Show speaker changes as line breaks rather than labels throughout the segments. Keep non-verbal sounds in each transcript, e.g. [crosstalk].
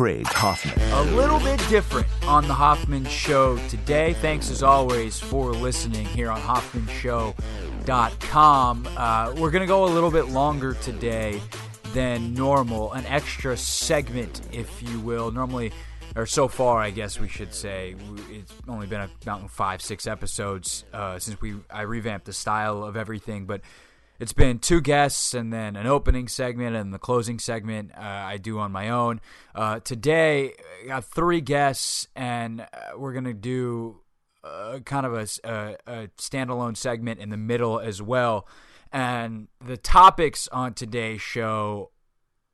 Craig Hoffman.
A little bit different on the Hoffman Show today. Thanks as always for listening here on HoffmanShow.com. Uh, we're going to go a little bit longer today than normal, an extra segment, if you will. Normally, or so far, I guess we should say, it's only been about five, six episodes uh, since we I revamped the style of everything, but it's been two guests and then an opening segment and the closing segment uh, I do on my own. Uh, today, I got three guests, and uh, we're going to do uh, kind of a, a, a, standalone segment in the middle as well. And the topics on today's show,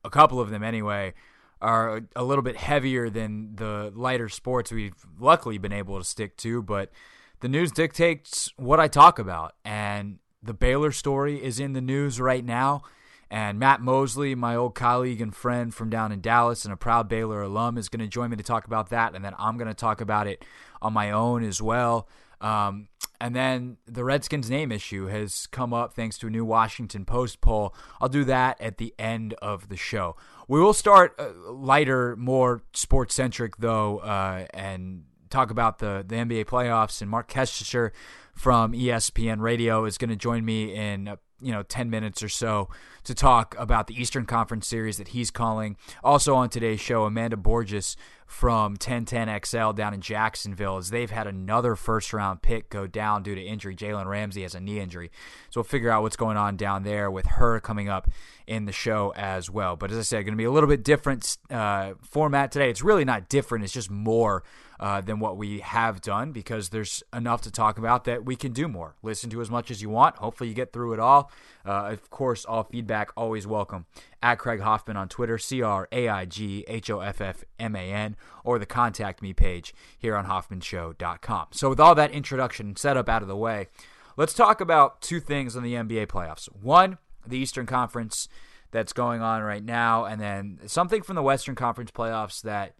a couple of them anyway, are a little bit heavier than the lighter sports we've luckily been able to stick to, but the news dictates what I talk about. And the Baylor story is in the news right now. And Matt Mosley, my old colleague and friend from down in Dallas and a proud Baylor alum, is going to join me to talk about that. And then I'm going to talk about it on my own as well. Um, and then the Redskins name issue has come up thanks to a new Washington Post poll. I'll do that at the end of the show. We will start uh, lighter, more sports centric, though, uh, and talk about the, the NBA playoffs. And Marc Kestecher from ESPN Radio is going to join me in you know 10 minutes or so to talk about the Eastern Conference series that he's calling. Also on today's show, Amanda Borges from 1010XL down in Jacksonville as they've had another first round pick go down due to injury. Jalen Ramsey has a knee injury. So we'll figure out what's going on down there with her coming up in the show as well. But as I said, going to be a little bit different uh, format today. It's really not different, it's just more uh, than what we have done because there's enough to talk about that we can do more. Listen to as much as you want. Hopefully, you get through it all. Uh, of course, all feedback always welcome. At Craig Hoffman on Twitter, C R A I G H O F F M A N, or the contact me page here on HoffmanShow.com. So, with all that introduction set up out of the way, let's talk about two things on the NBA playoffs. One, the Eastern Conference that's going on right now, and then something from the Western Conference playoffs that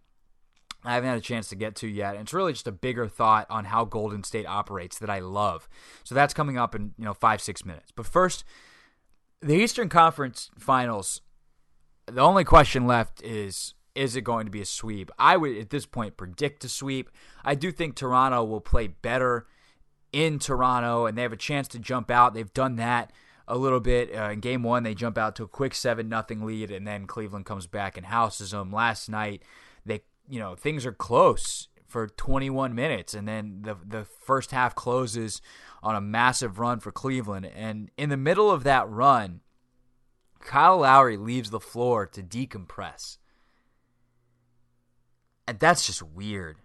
I haven't had a chance to get to yet. And it's really just a bigger thought on how Golden State operates that I love. So that's coming up in, you know, five, six minutes. But first, the Eastern Conference Finals, the only question left is is it going to be a sweep? I would at this point predict a sweep. I do think Toronto will play better in Toronto and they have a chance to jump out. They've done that a little bit. Uh, in game one, they jump out to a quick 7 nothing lead, and then Cleveland comes back and houses them. Last night, you know things are close for 21 minutes, and then the the first half closes on a massive run for Cleveland. And in the middle of that run, Kyle Lowry leaves the floor to decompress, and that's just weird.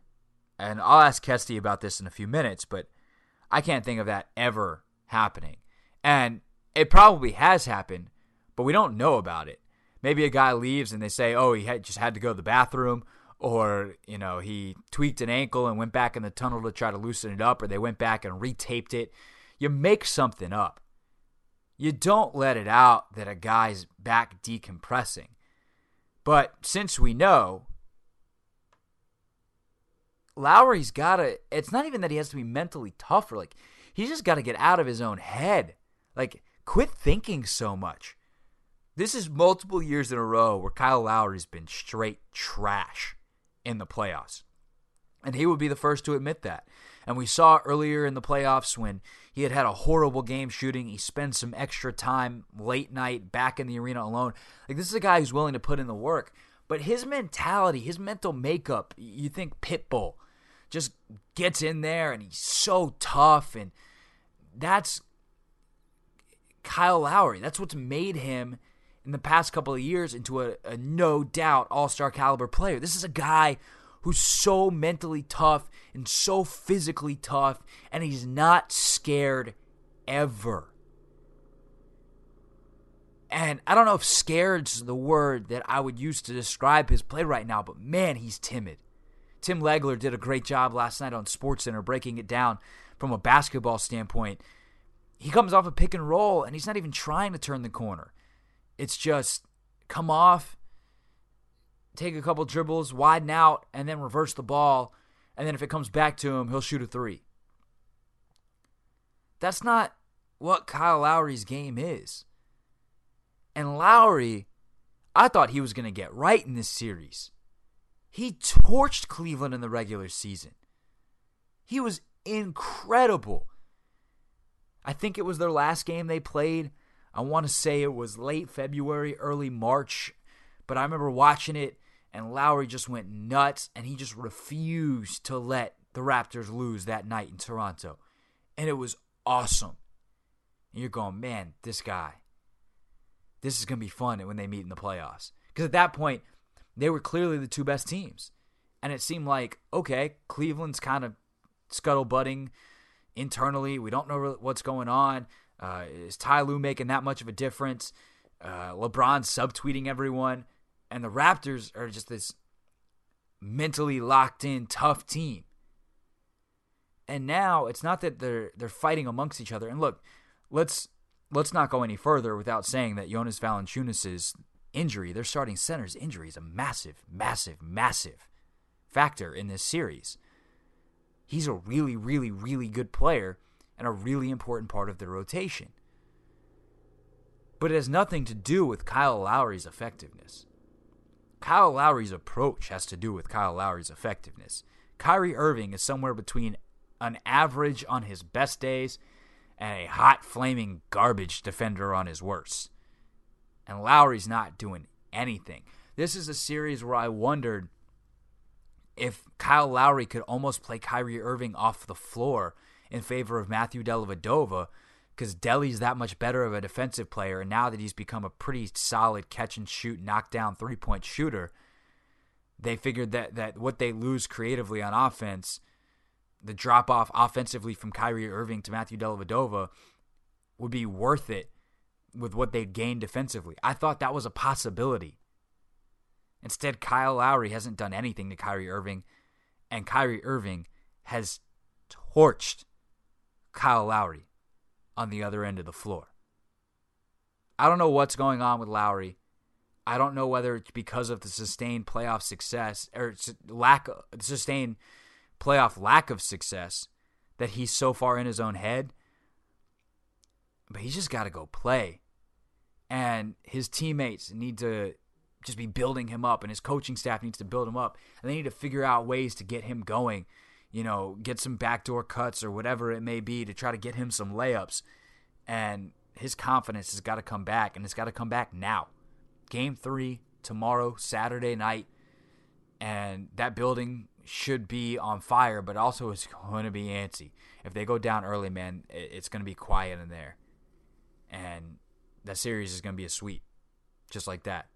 And I'll ask Kesty about this in a few minutes, but I can't think of that ever happening. And it probably has happened, but we don't know about it. Maybe a guy leaves and they say, "Oh, he had, just had to go to the bathroom," or you know he tweaked an ankle and went back in the tunnel to try to loosen it up or they went back and retaped it. You make something up. You don't let it out that a guy's back decompressing. But since we know Lowry's got to it's not even that he has to be mentally tougher like he's just got to get out of his own head. Like quit thinking so much. This is multiple years in a row where Kyle Lowry's been straight trash in the playoffs. And he would be the first to admit that. And we saw earlier in the playoffs when he had had a horrible game shooting, he spent some extra time late night back in the arena alone. Like, this is a guy who's willing to put in the work. But his mentality, his mental makeup, you think Pitbull just gets in there and he's so tough. And that's Kyle Lowry. That's what's made him in the past couple of years into a, a no doubt all star caliber player. This is a guy who's so mentally tough and so physically tough, and he's not scared ever. And I don't know if scared's the word that I would use to describe his play right now, but man, he's timid. Tim Legler did a great job last night on SportsCenter breaking it down from a basketball standpoint. He comes off a pick and roll, and he's not even trying to turn the corner. It's just come off, take a couple dribbles, widen out, and then reverse the ball. And then if it comes back to him, he'll shoot a three. That's not what Kyle Lowry's game is. And Lowry, I thought he was going to get right in this series. He torched Cleveland in the regular season. He was incredible. I think it was their last game they played. I want to say it was late February, early March, but I remember watching it and Lowry just went nuts and he just refused to let the Raptors lose that night in Toronto. And it was awesome. And you're going, man, this guy, this is going to be fun when they meet in the playoffs. Because at that point, they were clearly the two best teams. And it seemed like, okay, Cleveland's kind of scuttlebutting internally. We don't know what's going on. Uh, is Ty Lue making that much of a difference? Uh, LeBron subtweeting everyone. And the Raptors are just this mentally locked in, tough team. And now it's not that they're they're fighting amongst each other. And look, let's let's not go any further without saying that Jonas Valanciunas' injury, their starting center's injury, is a massive, massive, massive factor in this series. He's a really, really, really good player and a really important part of the rotation. But it has nothing to do with Kyle Lowry's effectiveness. Kyle Lowry's approach has to do with Kyle Lowry's effectiveness. Kyrie Irving is somewhere between an average on his best days and a hot, flaming garbage defender on his worst. And Lowry's not doing anything. This is a series where I wondered if Kyle Lowry could almost play Kyrie Irving off the floor in favor of Matthew Dellavedova because Delly's that much better of a defensive player. And now that he's become a pretty solid catch and shoot, knockdown three point shooter, they figured that, that what they lose creatively on offense – the drop off offensively from Kyrie Irving to Matthew Dellavedova would be worth it with what they'd gained defensively. I thought that was a possibility. Instead, Kyle Lowry hasn't done anything to Kyrie Irving, and Kyrie Irving has torched Kyle Lowry on the other end of the floor. I don't know what's going on with Lowry. I don't know whether it's because of the sustained playoff success or lack of sustained playoff lack of success that he's so far in his own head. But he's just got to go play. And his teammates need to just be building him up, and his coaching staff needs to build him up. And they need to figure out ways to get him going, you know, get some backdoor cuts or whatever it may be to try to get him some layups. And his confidence has got to come back, and it's got to come back now. Game three, tomorrow, Saturday night. And that building should be on fire, but also it's going to be antsy. If they go down early, man, it's going to be quiet in there. And that series is going to be a sweep, just like that.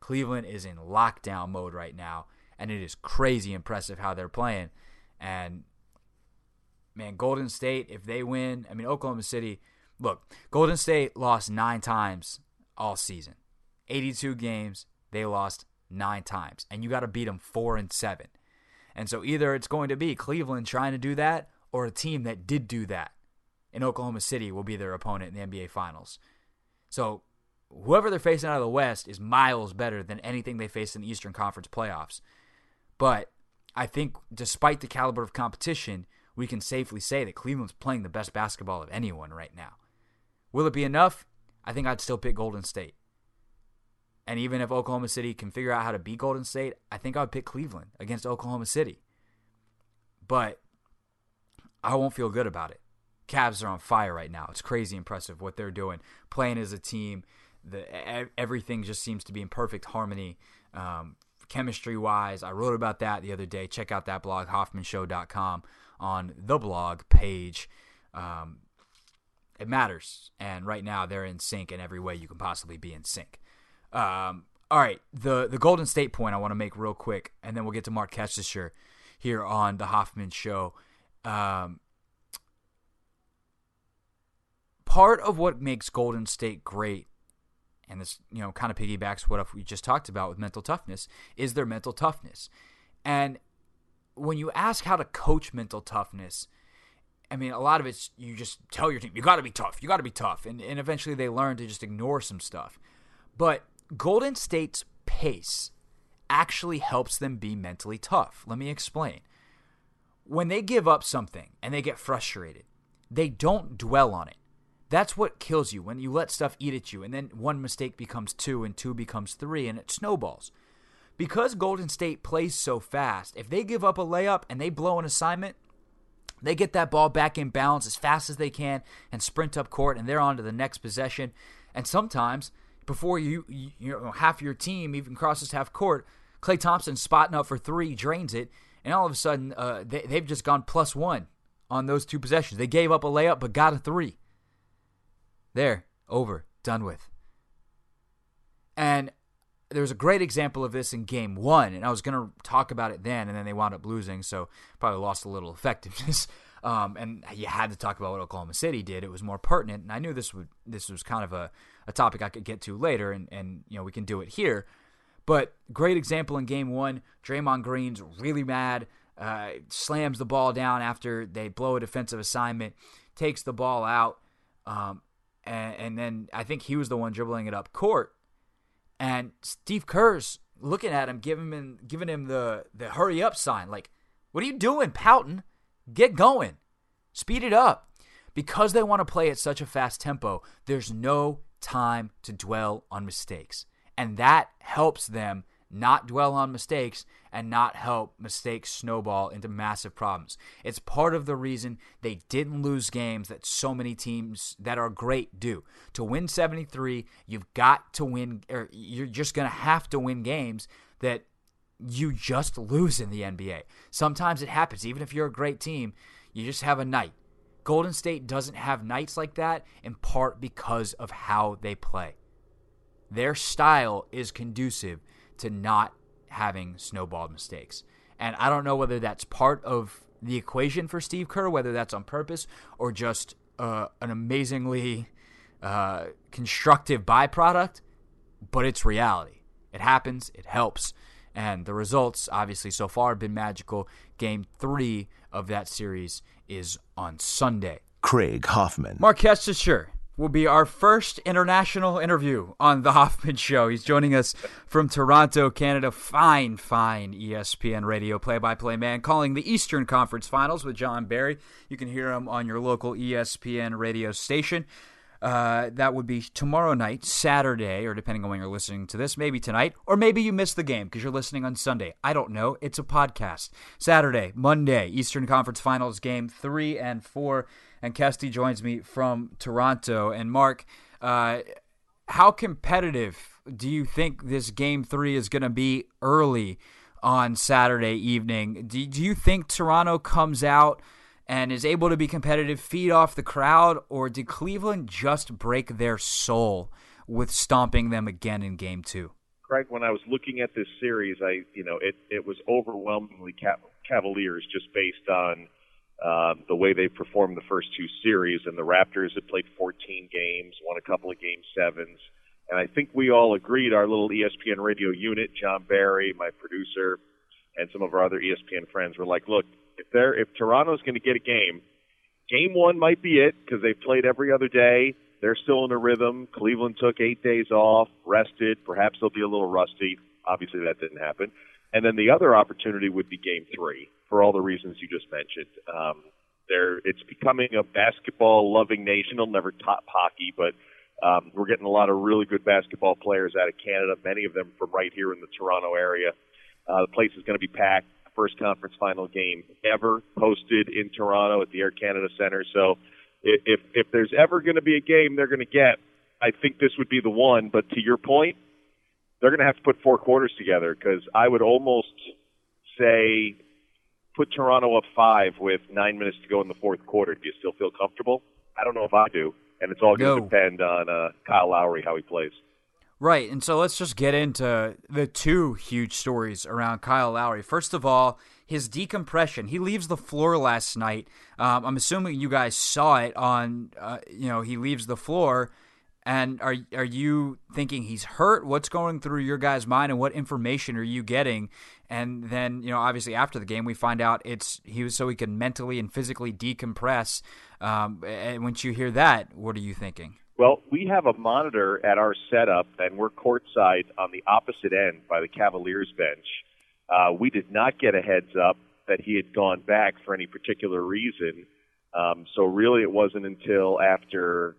Cleveland is in lockdown mode right now, and it is crazy impressive how they're playing. And man, Golden State, if they win, I mean, Oklahoma City, look, Golden State lost nine times all season, 82 games, they lost nine times, and you got to beat them four and seven. And so either it's going to be Cleveland trying to do that or a team that did do that in Oklahoma City will be their opponent in the NBA Finals. So whoever they're facing out of the West is miles better than anything they face in the Eastern Conference playoffs. But I think despite the caliber of competition, we can safely say that Cleveland's playing the best basketball of anyone right now. Will it be enough? I think I'd still pick Golden State. And even if Oklahoma City can figure out how to beat Golden State, I think I would pick Cleveland against Oklahoma City. But I won't feel good about it. Cavs are on fire right now. It's crazy impressive what they're doing, playing as a team. The everything just seems to be in perfect harmony, um, chemistry wise. I wrote about that the other day. Check out that blog, HoffmanShow.com, on the blog page. Um, it matters, and right now they're in sync in every way you can possibly be in sync. Um, all right, the the Golden State point I want to make real quick, and then we'll get to Marc Kestecher here on the Hoffman Show. Um, part of what makes Golden State great, and this you know kind of piggybacks what we just talked about with mental toughness, is their mental toughness. And when you ask how to coach mental toughness, I mean, a lot of it's you just tell your team, you got to be tough, you got to be tough. And, and eventually they learn to just ignore some stuff. But Golden State's pace actually helps them be mentally tough. Let me explain. When they give up something and they get frustrated, they don't dwell on it. That's what kills you when you let stuff eat at you, and then one mistake becomes two, and two becomes three, and it snowballs. because Golden State plays so fast, if they give up a layup and they blow an assignment, they get that ball back in balance as fast as they can and sprint up court, and they're on to the next possession. And sometimes, before you, you, you know, half your team even crosses half court, Klay Thompson spotting up for three drains it, and all of a sudden uh, they, they've just gone plus one on those two possessions. They gave up a layup but got a three. There, over, done with. And there was a great example of this in game one, and I was going to talk about it then, and then they wound up losing, so probably lost a little [laughs] effectiveness. Um, and you had to talk about what Oklahoma City did. It was more pertinent, and I knew this would this was kind of a, a topic I could get to later, and, and you know we can do it here. But great example in game one. Draymond Green's really mad, uh, slams the ball down after they blow a defensive assignment, takes the ball out, um, and, and then I think he was the one dribbling it up court. And Steve Kerr's looking at him, giving him giving him the the hurry up sign, like, "What are you doing, pouting? Get going, speed it up." Because they want to play at such a fast tempo, there's no time to dwell on mistakes. And that helps them not dwell on mistakes and not help mistakes snowball into massive problems. It's part of the reason they didn't lose games that so many teams that are great do. To win 73, you've got to win, or you're just going to have to win games that you just lose in the NBA. Sometimes it happens, even if you're a great team, you just have a night. Golden State doesn't have nights like that in part because of how they play. Their style is conducive to not having snowballed mistakes. And I don't know whether that's part of the equation for Steve Kerr, whether that's on purpose or just uh, an amazingly uh, constructive byproduct, but it's reality. It happens, it helps. And the results, obviously, so far have been magical. Game three of that series is on Sunday.
Craig Hoffman.
Marc Kestecher will be our first international interview on The Hoffman Show. He's joining us from Toronto, Canada. Fine, fine ESPN radio play by play man calling the Eastern Conference Finals with Jon Barry. You can hear him on your local ESPN radio station. Uh, that would be tomorrow night, Saturday, or depending on when you're listening to this, maybe tonight, or maybe you missed the game because you're listening on Sunday. I don't know. It's a podcast. Saturday, Monday, Eastern Conference Finals game three and four and Kesty joins me from Toronto. And Mark, uh, how competitive do you think this game three is going to be early on Saturday evening? Do, do you think Toronto comes out and is able to be competitive, feed off the crowd, or did Cleveland just break their soul with stomping them again in game two?
Craig, when I was looking at this series, I you know it it was overwhelmingly Cavaliers just based on um, the way they performed the first two series. And the Raptors had played 14 games, won a couple of game sevens. And I think we all agreed, our little ESPN radio unit, Jon Barry, my producer, and some of our other ESPN friends were like, look, if they're if Toronto's going to get a game, game one might be it because they've played every other day. They're still in a rhythm. Cleveland took eight days off, rested. Perhaps they'll be a little rusty. Obviously, that didn't happen. And then the other opportunity would be game three for all the reasons you just mentioned. Um, there, it's becoming a basketball loving nation. It'll never top hockey, but um, we're getting a lot of really good basketball players out of Canada, many of them from right here in the Toronto area. Uh, the place is going to be packed. First conference final game ever hosted in Toronto at the Air Canada Center. So if if there's ever going to be a game they're going to get, I think this would be the one. But to your point, they're going to have to put four quarters together because I would almost say put Toronto up five with nine minutes to go in the fourth quarter. Do you still feel comfortable? I don't know if I do, and it's all going to no. depend on uh, Kyle Lowry how he plays.
Right, and so let's just get into the two huge stories around Kyle Lowry. First of all, his decompression. He leaves the floor last night. Um, I'm assuming you guys saw it on. Uh, you know, he leaves the floor and are are you thinking he's hurt? What's going through your guys' mind, and what information are you getting? And then you know, obviously after the game, we find out it's he was so he can mentally and physically decompress. Um, and once you hear that, what are you thinking?
Well, we have a monitor at our setup, and we're courtside on the opposite end by the Cavaliers bench. Uh, we did not get a heads up that he had gone back for any particular reason. Um, so really, it wasn't until after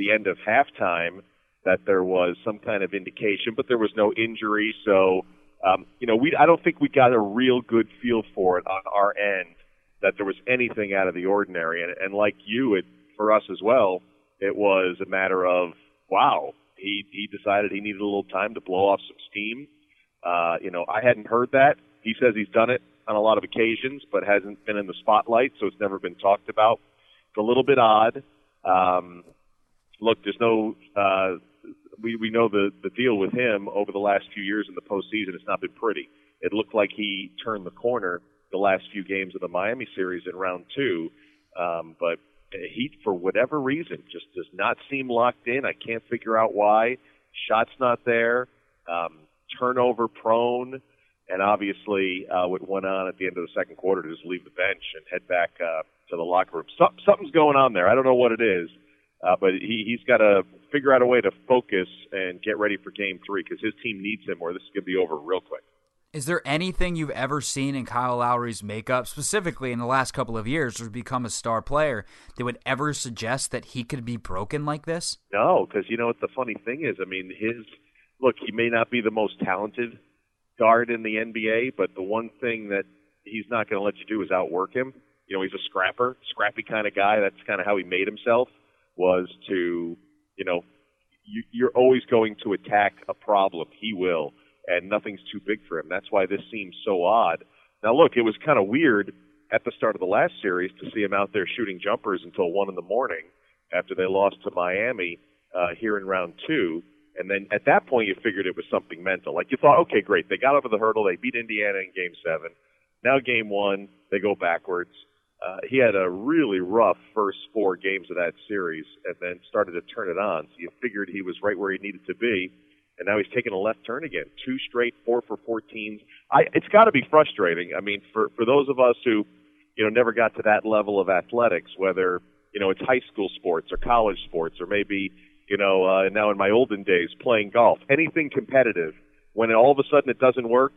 the end of halftime that there was some kind of indication, but there was no injury. So um, you know, we I don't think we got a real good feel for it on our end that there was anything out of the ordinary. And, and like you, it for us as well, it was a matter of wow, he he decided he needed a little time to blow off some steam. Uh, you know, I hadn't heard that. He says he's done it on a lot of occasions, but hasn't been in the spotlight, so it's never been talked about. It's a little bit odd. Um, look, there's no. Uh, we we know the the deal with him over the last few years in the postseason. It's not been pretty. It looked like he turned the corner the last few games of the Miami series in round two, um, but he, for whatever reason, just does not seem locked in. I can't figure out why. Shots not there. Um, turnover prone and obviously uh, what went on at the end of the second quarter to just leave the bench and head back uh, to the locker room. So, something's going on there. I don't know what it is, uh, but he, he's got to figure out a way to focus and get ready for Game Three because his team needs him, or this is going to be over real quick.
Is there anything you've ever seen in Kyle Lowry's makeup, specifically in the last couple of years, to become a star player, that would ever suggest that he could be broken like this?
No, because you know what the funny thing is. I mean, his look, he may not be the most talented guard in the NBA, but the one thing that he's not going to let you do is outwork him. You know, he's a scrapper, scrappy kind of guy. That's kind of how he made himself was to, you know, you, you're always going to attack a problem. He will, and nothing's too big for him. That's why this seems so odd. Now, look, it was kind of weird at the start of the last series to see him out there shooting jumpers until one in the morning after they lost to Miami uh, here in round two. And then at that point, you figured it was something mental. Like you thought, okay, great, they got over the hurdle, they beat Indiana in Game Seven. Now Game One, they go backwards. Uh, he had a really rough first four games of that series, and then started to turn it on. So you figured he was right where he needed to be, and now he's taking a left turn again. Two straight four for 14s. I, it's got to be frustrating. I mean, for for those of us who, you know, never got to that level of athletics, whether you know it's high school sports or college sports or maybe you know, uh, now in my olden days playing golf, anything competitive, when all of a sudden it doesn't work,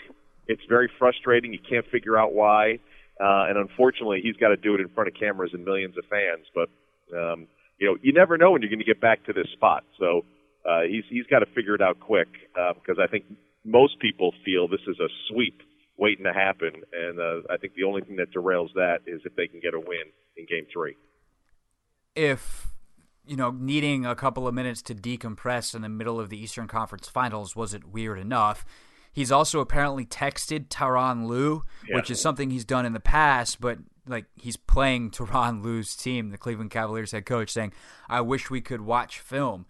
it's very frustrating. You can't figure out why. Uh, and unfortunately, he's got to do it in front of cameras and millions of fans. But, um, you know, you never know when you're going to get back to this spot. So uh, he's, he's got to figure it out quick because uh, I think most people feel this is a sweep waiting to happen. And uh, I think the only thing that derails that is if they can get a win in game three.
If you know, needing a couple of minutes to decompress in the middle of the Eastern Conference Finals wasn't weird enough. He's also apparently texted Tyronn Lue, yeah. which is something he's done in the past, but like he's playing [laughs] Tyronn Lue's team, the Cleveland Cavaliers head coach, saying, "I wish we could watch film."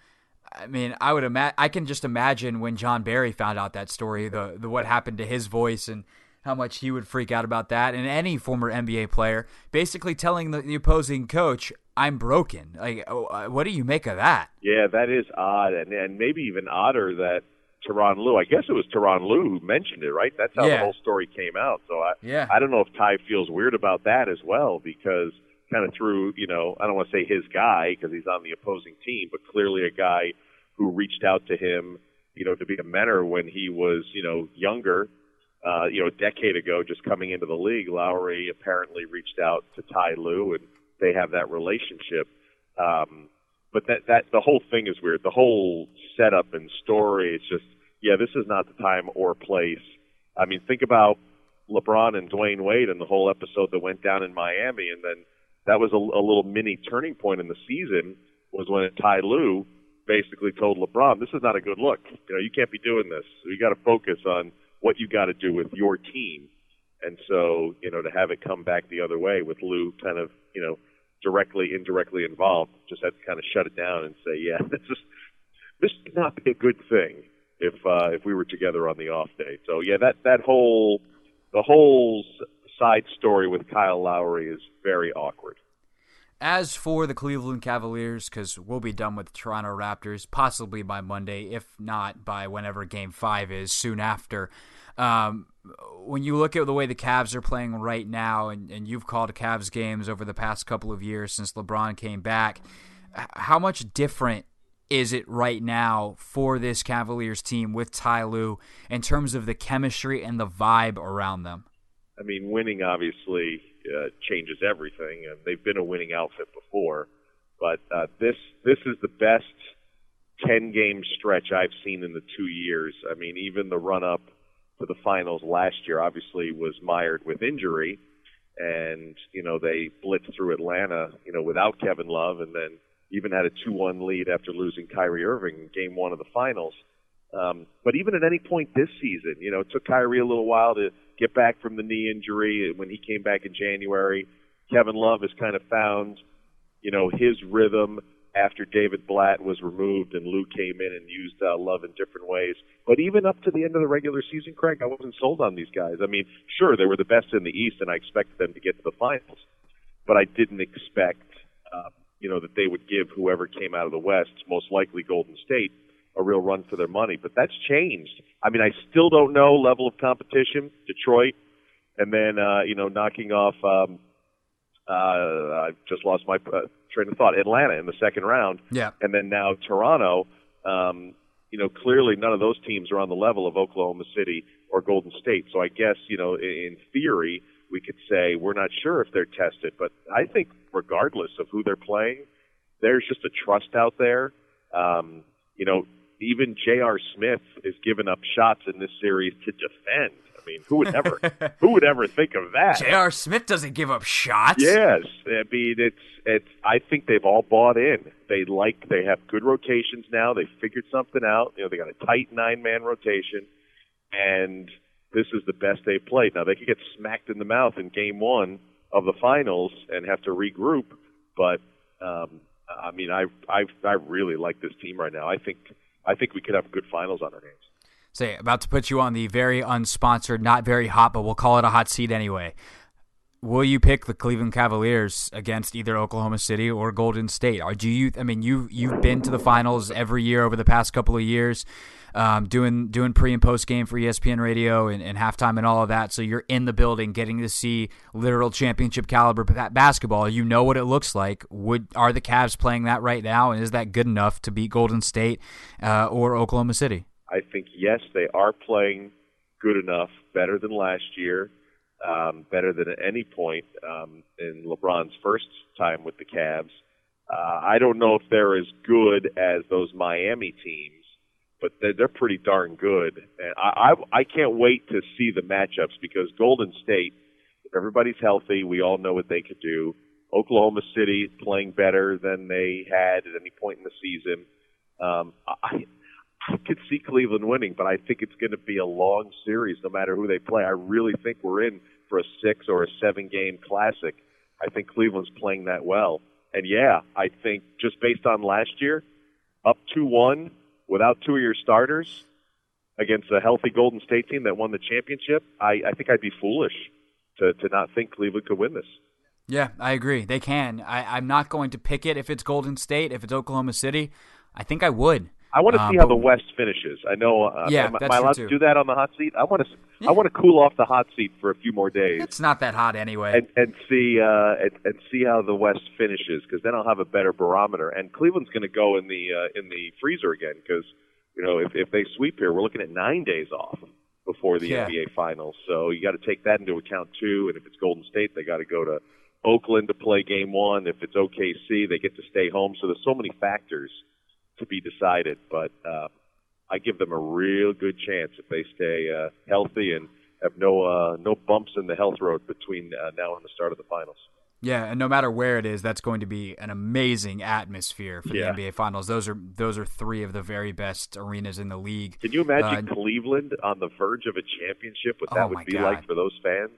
I mean, I would imagine I can just imagine when Jon Barry found out that story, the the what happened to his voice and how much he would freak out about that. And any former NBA player basically telling the, the opposing coach, I'm broken. Like, oh, uh, what do you make of that?
Yeah, that is odd, and and maybe even odder that Tyronn Lue. I guess it was Tyronn Lue who mentioned it, right? That's how yeah. the whole story came out. So I,
yeah.
I don't know if Ty feels weird about that as well because kind of through, you know, I don't want to say his guy because he's on the opposing team, but clearly a guy who reached out to him, you know, to be a mentor when he was, you know, younger. Uh, you know, a decade ago, just coming into the league, Lowry apparently reached out to Ty Lue and they have that relationship. Um, but that that the whole thing is weird. The whole setup and story. It's just yeah, this is not the time or place. I mean, think about LeBron and Dwyane Wade and the whole episode that went down in Miami, and then that was a, a little mini turning point in the season was when Ty Lue basically told LeBron, "This is not a good look. You know, you can't be doing this. You got to focus on what you got to do with your team." And so, you know, to have it come back the other way with Lue kind of, you know, directly, indirectly involved, just had to kind of shut it down and say, yeah, [laughs] this is this would not be a good thing if uh, if we were together on the off day. So yeah, that that whole the whole side story with Kyle Lowry is very awkward.
As for the Cleveland Cavaliers, because we'll be done with the Toronto Raptors possibly by Monday, if not by whenever Game Five is soon after. Um, when you look at the way the Cavs are playing right now, and, and you've called Cavs games over the past couple of years since LeBron came back, how much different is it right now for this Cavaliers team with Ty Lue in terms of the chemistry and the vibe around them?
I mean, winning obviously uh, changes everything, and they've been a winning outfit before. But uh, this this is the best ten game stretch I've seen in the two years. I mean, even the run up to the finals last year obviously was mired with injury, and you know they blitzed through Atlanta, you know, without Kevin Love, and then even had a 2-1 lead after losing Kyrie Irving in Game One of the finals. Um, but even at any point this season, you know, it took Kyrie a little while to get back from the knee injury. When he came back in January, Kevin Love has kind of found, you know, his rhythm after David Blatt was removed and Lue came in and used uh, Love in different ways. But even up to the end of the regular season, Craig, I wasn't sold on these guys. I mean, sure, they were the best in the East, and I expected them to get to the finals, but I didn't expect, uh, you know, that they would give whoever came out of the West, most likely Golden State, a real run for their money. But that's changed. I mean, I still don't know level of competition. Detroit, and then uh, you know, knocking off. Um, uh, I just lost my uh, train of thought. Atlanta in the second round,
Yeah.
and then now Toronto. Um, you know, clearly none of those teams are on the level of Oklahoma City or Golden State. So I guess you know, in, theory, we could say we're not sure if they're tested, but I think regardless of who they're playing, there's just a trust out there. Um, you know, even J.R. Smith is giving up shots in this series to defend. I mean, who would ever, who would ever think of that? [laughs]
J.R. Smith doesn't give up shots.
Yes, I mean it's it's. I think they've all bought in. They like they have good rotations now. They figured something out. You know, they got a tight nine man rotation, and this is the best they've played. Now they could get smacked in the mouth in game one of the finals and have to regroup, but um, I mean, I I I really like this team right now. I think I think we could have good finals on our hands.
Say, about to put you on the very unsponsored, not very hot, but we'll call it a hot seat anyway. Will you pick the Cleveland Cavaliers against either Oklahoma City or Golden State? Or do you? I mean, you you've been to the finals every year over the past couple of years, um, doing doing pre and post game for ESPN Radio and, and halftime and all of that. So you're in the building, getting to see literal championship caliber basketball. You know what it looks like. Would are the Cavs playing that right now, and is that good enough to beat Golden State uh, or Oklahoma City?
I think yes, they are playing good enough, better than last year, um, better than at any point um, in LeBron's first time with the Cavs. Uh, I don't know if they're as good as those Miami teams, but they're, they're pretty darn good. And I, I I can't wait to see the matchups because Golden State, if everybody's healthy, we all know what they could do. Oklahoma City playing better than they had at any point in the season. Um, I I could see Cleveland winning, but I think it's going to be a long series no matter who they play. I really think we're in for a six or a seven game classic. I think Cleveland's playing that well. And yeah, I think just based on last year, up 2 1 without two of your starters against a healthy Golden State team that won the championship, I, I think I'd be foolish to, to not think Cleveland could win this.
Yeah, I agree. They can. I, I'm not going to pick it if it's Golden State, if it's Oklahoma City. I think I would.
I want to
Uh,
see how the West finishes. I know. Uh,
Yeah,
am, am I allowed to do that on the hot seat? I want to. I want to cool off the hot seat for a few more days.
It's not that hot anyway.
and and see uh and, and see how the West finishes because then I'll have a better barometer. And Cleveland's going to go in the uh, in the freezer again because you know if if they sweep here, we're looking at nine days off before the
Yeah.
NBA Finals. So you got to take that into account too. And if it's Golden State, they got to go to Oakland to play Game One. If it's OKC, they get to stay home. So there's so many factors to be decided. But uh, I give them a real good chance if they stay uh, healthy and have no uh, no bumps in the health road between uh, now and the start of the finals.
yeah, and no matter where it is, that's going to be an amazing atmosphere for
Yeah.
the NBA Finals. Those are those are three of the very best arenas in the league.
Can you imagine
Uh,
Cleveland on the verge of a championship? What that
Oh,
would be
God.
like for those fans?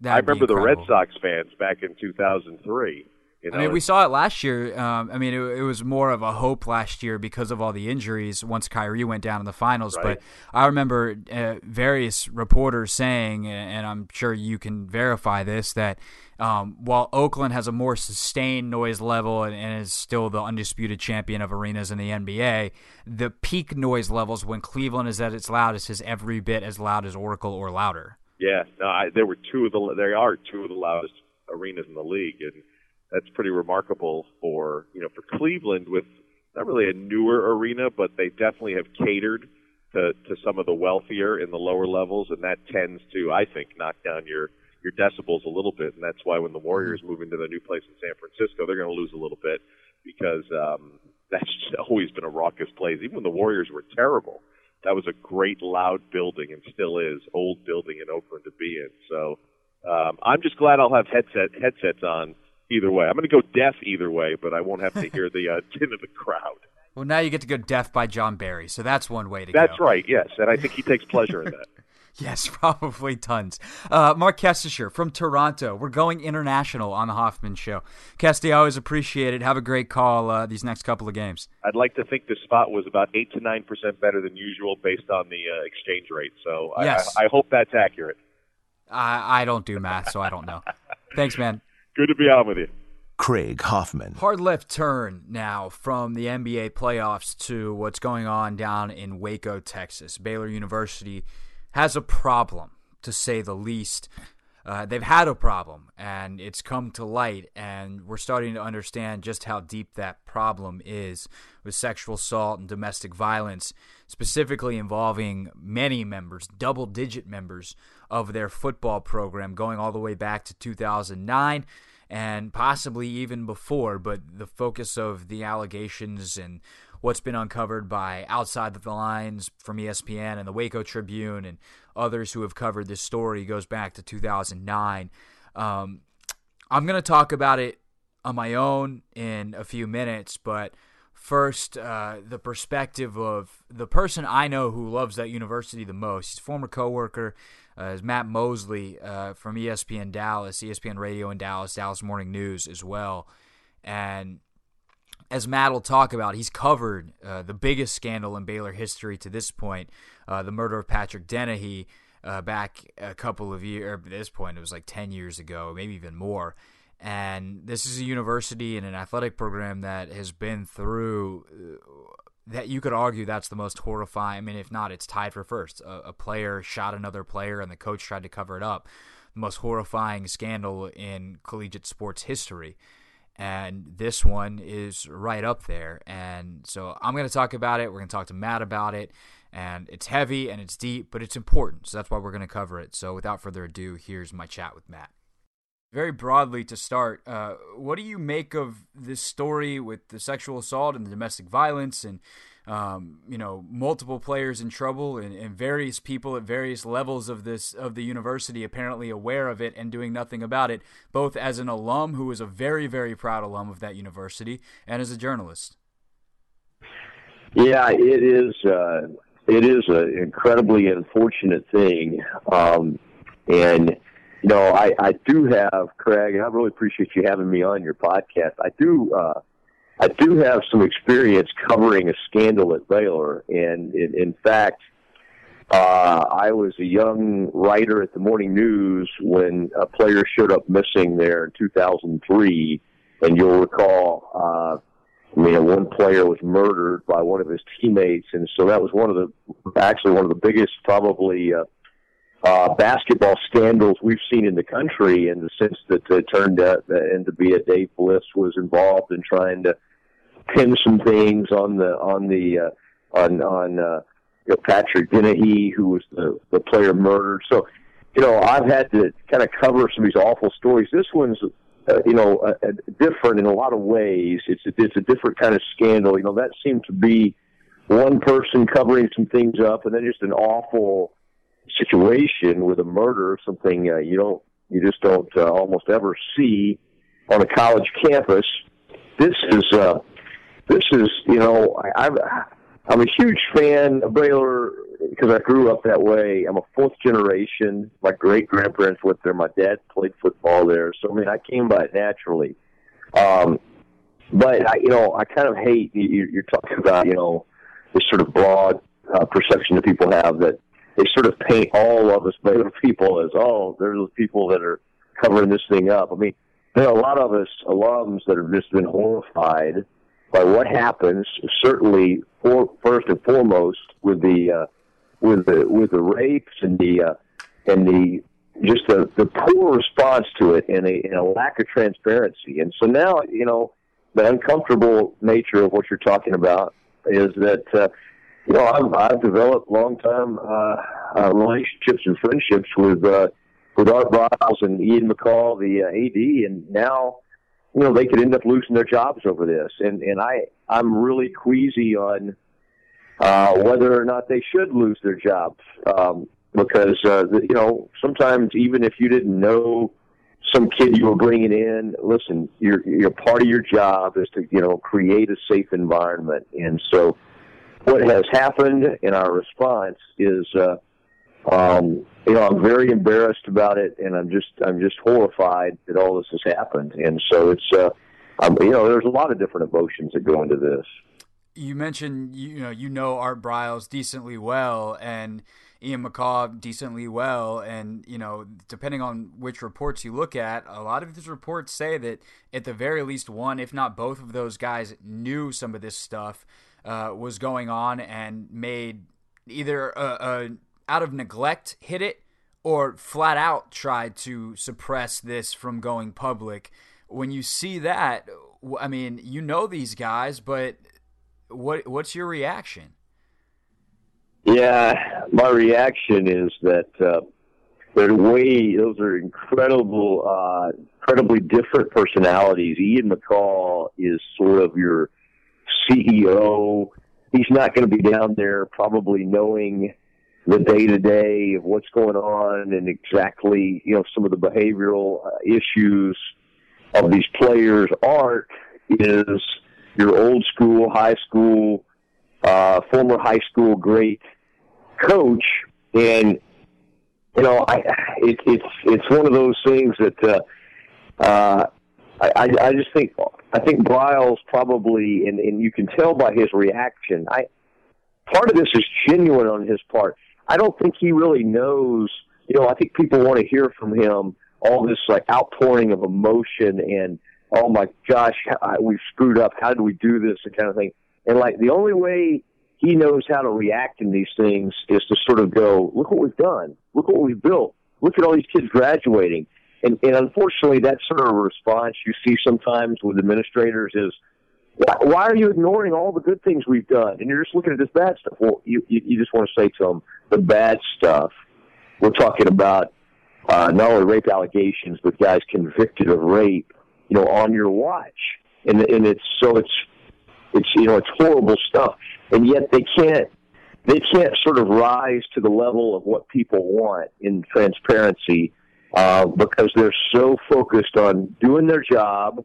That'd
I remember the Red. Sox fans back in 2003. You know,
I mean, we saw it last year. Um, I mean, it, it was more of a hope last year because of all the injuries once Kyrie went down in the finals.
Right.
But I remember uh, various reporters saying, and I'm sure you can verify this, that um, while Oakland has a more sustained noise level and, and is still the undisputed champion of arenas in the NBA, the peak noise levels when Cleveland is at its loudest is every bit as loud as Oracle or louder.
Yeah, no, I, there were two of the there are two of the loudest arenas in the league, and that's pretty remarkable for you know for Cleveland with not really a newer arena, but they definitely have catered to to some of the wealthier in the lower levels, and that tends to I think knock down your your decibels a little bit, and that's why when the Warriors move into their new place in San Francisco, they're going to lose a little bit because um, [laughs] that's always been a raucous place. Even when the Warriors were terrible, that was a great loud building and still is old building in Oakland to be in. So um, I'm just glad I'll have headset headsets on either way. I'm going to go deaf either way, but I won't have to hear [laughs] the uh, din of the crowd.
Well, now you get to go deaf by Jon Barry, so that's one way to
that's
go.
That's right, yes, and I think he takes pleasure in that. [laughs]
Yes, probably tons. Uh, Marc Kestecher from Toronto. We're going international on the Hoffman Show. Kesty, I always appreciate it. Have a great call uh, these next couple of games.
I'd like to think the spot was about eight to nine percent better than usual based on the uh, exchange rate. So
yes.
I, I, hope that's accurate.
I, I don't do math, so I don't know. [laughs] Thanks, man.
Good to be on with you.
Craig Hoffman.
Hard left turn now from the NBA playoffs to what's going on down in Waco, Texas. Baylor University has a problem, to say the least. Uh, they've had a problem, and it's come to light, and we're starting to understand just how deep that problem is with sexual assault and domestic violence, specifically involving many members, double digit members of their football program, going all the way back to 2009 and possibly even before. But the focus of the allegations and what's been uncovered by Outside the Lines from ESPN and the Waco Tribune and others who have covered this story goes back to 2009. Um, I'm going to talk about it on my own in a few minutes, but first, uh, the perspective of the person I know who loves that university the most. He's a former coworker, uh, is Matt Mosley uh, from ESPN Dallas, ESPN Radio in Dallas, Dallas Morning News as well, and as Matt will talk about, he's covered uh, the biggest scandal in Baylor history to this point, uh, the murder of Patrick Dennehy uh, back a couple of years. At this point, it was like ten years ago, maybe even more. And this is a university and an athletic program that has been through uh, that you could argue that's the most horrifying. I mean, if not, it's tied for first. A, a player shot another player, and the coach tried to cover it up. The most horrifying scandal in collegiate sports history and this one is right up there. And so I'm going to talk about it. We're going to talk to Matt about it. And it's heavy and it's deep, but it's important. So that's why we're going to cover it. So without further ado, here's my chat with Matt. Very broadly to start, uh, what do you make of this story with the sexual assault and the domestic violence and um, you know, multiple players in trouble and, and, various people at various levels of this of the university apparently aware of it and doing nothing about it, both as an alum who is a very very proud alum of that university and as a journalist.
Yeah, it is. Uh, it is an incredibly unfortunate thing, um, and know, I, I do have Craig, and I really appreciate you having me on your podcast. I do. Uh, I do have some experience covering a scandal at Baylor, and in, in fact, uh, I was a young writer at the Morning News when a player showed up missing there in 2003, and you'll recall. Uh, I mean, one player was murdered by one of his teammates, and so that was one of the actually one of the biggest, probably. Uh, uh, basketball scandals we've seen in the country in the sense that it turned out and to be a Dave Bliss was involved in trying to pin some things on the on the uh, on on uh, you know, Patrick Dennehy, who was the the player murdered. So, you know, I've had to kind of cover some of these awful stories. This one's uh, you know uh, different in a lot of ways. It's a, it's a different kind of scandal. You know, that seemed to be one person covering some things up, and then just an awful situation with a murder, something uh, you don't you just don't uh, almost ever see on a college campus. This is uh, this is, you know, I, I'm, I'm a huge fan of Baylor because I grew up that way. I'm a fourth generation. My great grandparents went there. My dad played football there. So, I mean, I came by it naturally. Um, but, I, you know, I kind of hate you, you're talking about, you know, this sort of broad uh, perception that people have that they sort of paint all of us Baylor [laughs] people as, oh, they're the people that are covering this thing up. I mean, there are a lot of us alums that have just been horrified by what happens. Certainly, for, first and foremost, with the uh, with the with the rapes and the uh, and the just the, the poor response to it and a, and a lack of transparency. And so now, you know, the uncomfortable nature of what you're talking about is that, uh, know, I've, I've developed long time uh, uh, relationships and friendships with uh, with Art Briles and Ian McCaw, the uh, AD, and now you know, they could end up losing their jobs over this. And and I I'm really queasy on uh, whether or not they should lose their jobs. Um, because uh, you know sometimes even if you didn't know some kid you were bringing in, listen, your your part of your job is to you know create a safe environment, and so what has happened in our response is. Uh, um, you know, I'm very embarrassed about it, and I'm just I'm just horrified that all this has happened. And so it's, uh, um, you know, there's a lot of different emotions that go into this.
You mentioned you know you know Art Briles decently well, and Ian McCaw decently well, and you know depending on which reports you look at, a lot of these reports say that at the very least one, if not both of those guys, knew some of this stuff uh, was going on and made either a, a out of neglect hit it or flat out tried to suppress this from going public. When you see that, I mean, you know these guys, but what what's your reaction?
Yeah, my reaction is that uh, they're way those are incredible, uh, incredibly different personalities. Ian McCaw is sort of your CEO. He's not going to be down there probably knowing the day to day of what's going on and exactly you know some of the behavioral uh, issues of these players. Art is your old school, high school, uh, former high school great coach, and you know, I it, it's it's one of those things that uh, uh, I I just think I think Briles probably, and and you can tell by his reaction. I part of this is genuine on his part. I don't think he really knows. You know, I think people want to hear from him all this like outpouring of emotion and oh my gosh, we screwed up. How do we do this? And kind of thing. And like the only way he knows how to react in these things is to sort of go, look what we've done. Look what we've built. Look at all these kids graduating. And, and unfortunately, that sort of response you see sometimes with administrators is, why are you ignoring all the good things we've done? And you're just looking at this bad stuff. Well, you, you, you just want to say to them, the bad stuff. We're talking about uh, not only rape allegations, but guys convicted of rape, you know, on your watch. And, and it's so it's it's you know it's horrible stuff, and yet they can't they can't sort of rise to the level of what people want in transparency uh, because they're so focused on doing their job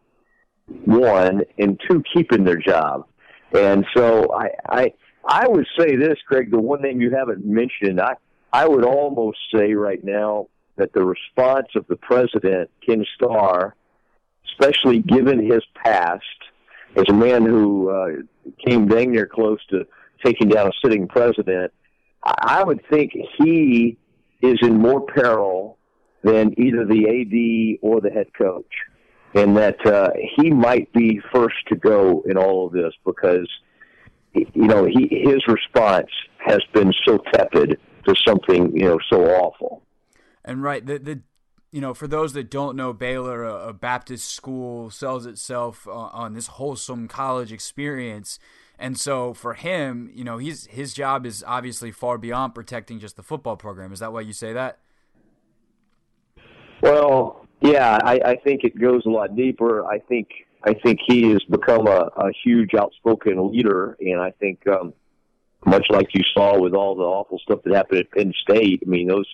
one, and two, keeping their job. And so I, I, I would say this, Craig, the one thing you haven't mentioned, I, I would almost say right now that the response of the president, Ken Starr, especially given his past as a man who uh, came dang near close to taking down a sitting president, I would think he is in more peril than either the AD or the head coach and that uh, he might be first to go in all of this because you know he his response has been so tepid to something you know so awful.
And right, the the you know for those that don't know, Baylor, a, a Baptist school, sells itself on, on this wholesome college experience. And so for him, you know, he's his job is obviously far beyond protecting just the football program. Is that why you say that?
Well, yeah, I, I think it goes a lot deeper. I think I think he has become a, a huge outspoken leader, and I think um, much like you saw with all the awful stuff that happened at Penn State. I mean, those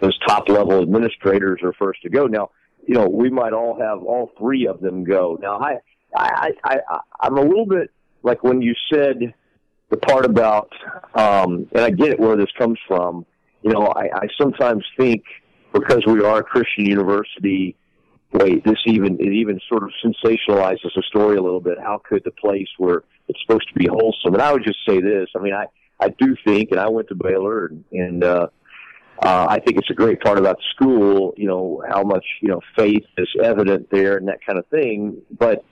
those top level administrators are first to go. Now, you know, we might all have all three of them go. Now, I I, I, I I'm a little bit like when you said the part about, um, and I get it where this comes from. You know, I, I sometimes think because we are a Christian university, wait, this even it even sort of sensationalizes the story a little bit. How could the place where it's supposed to be wholesome? And I would just say this. I mean, I I do think, and I went to Baylor, and, and uh, uh, I think it's a great part about school. You know how much you know faith is evident there, and that kind of thing. But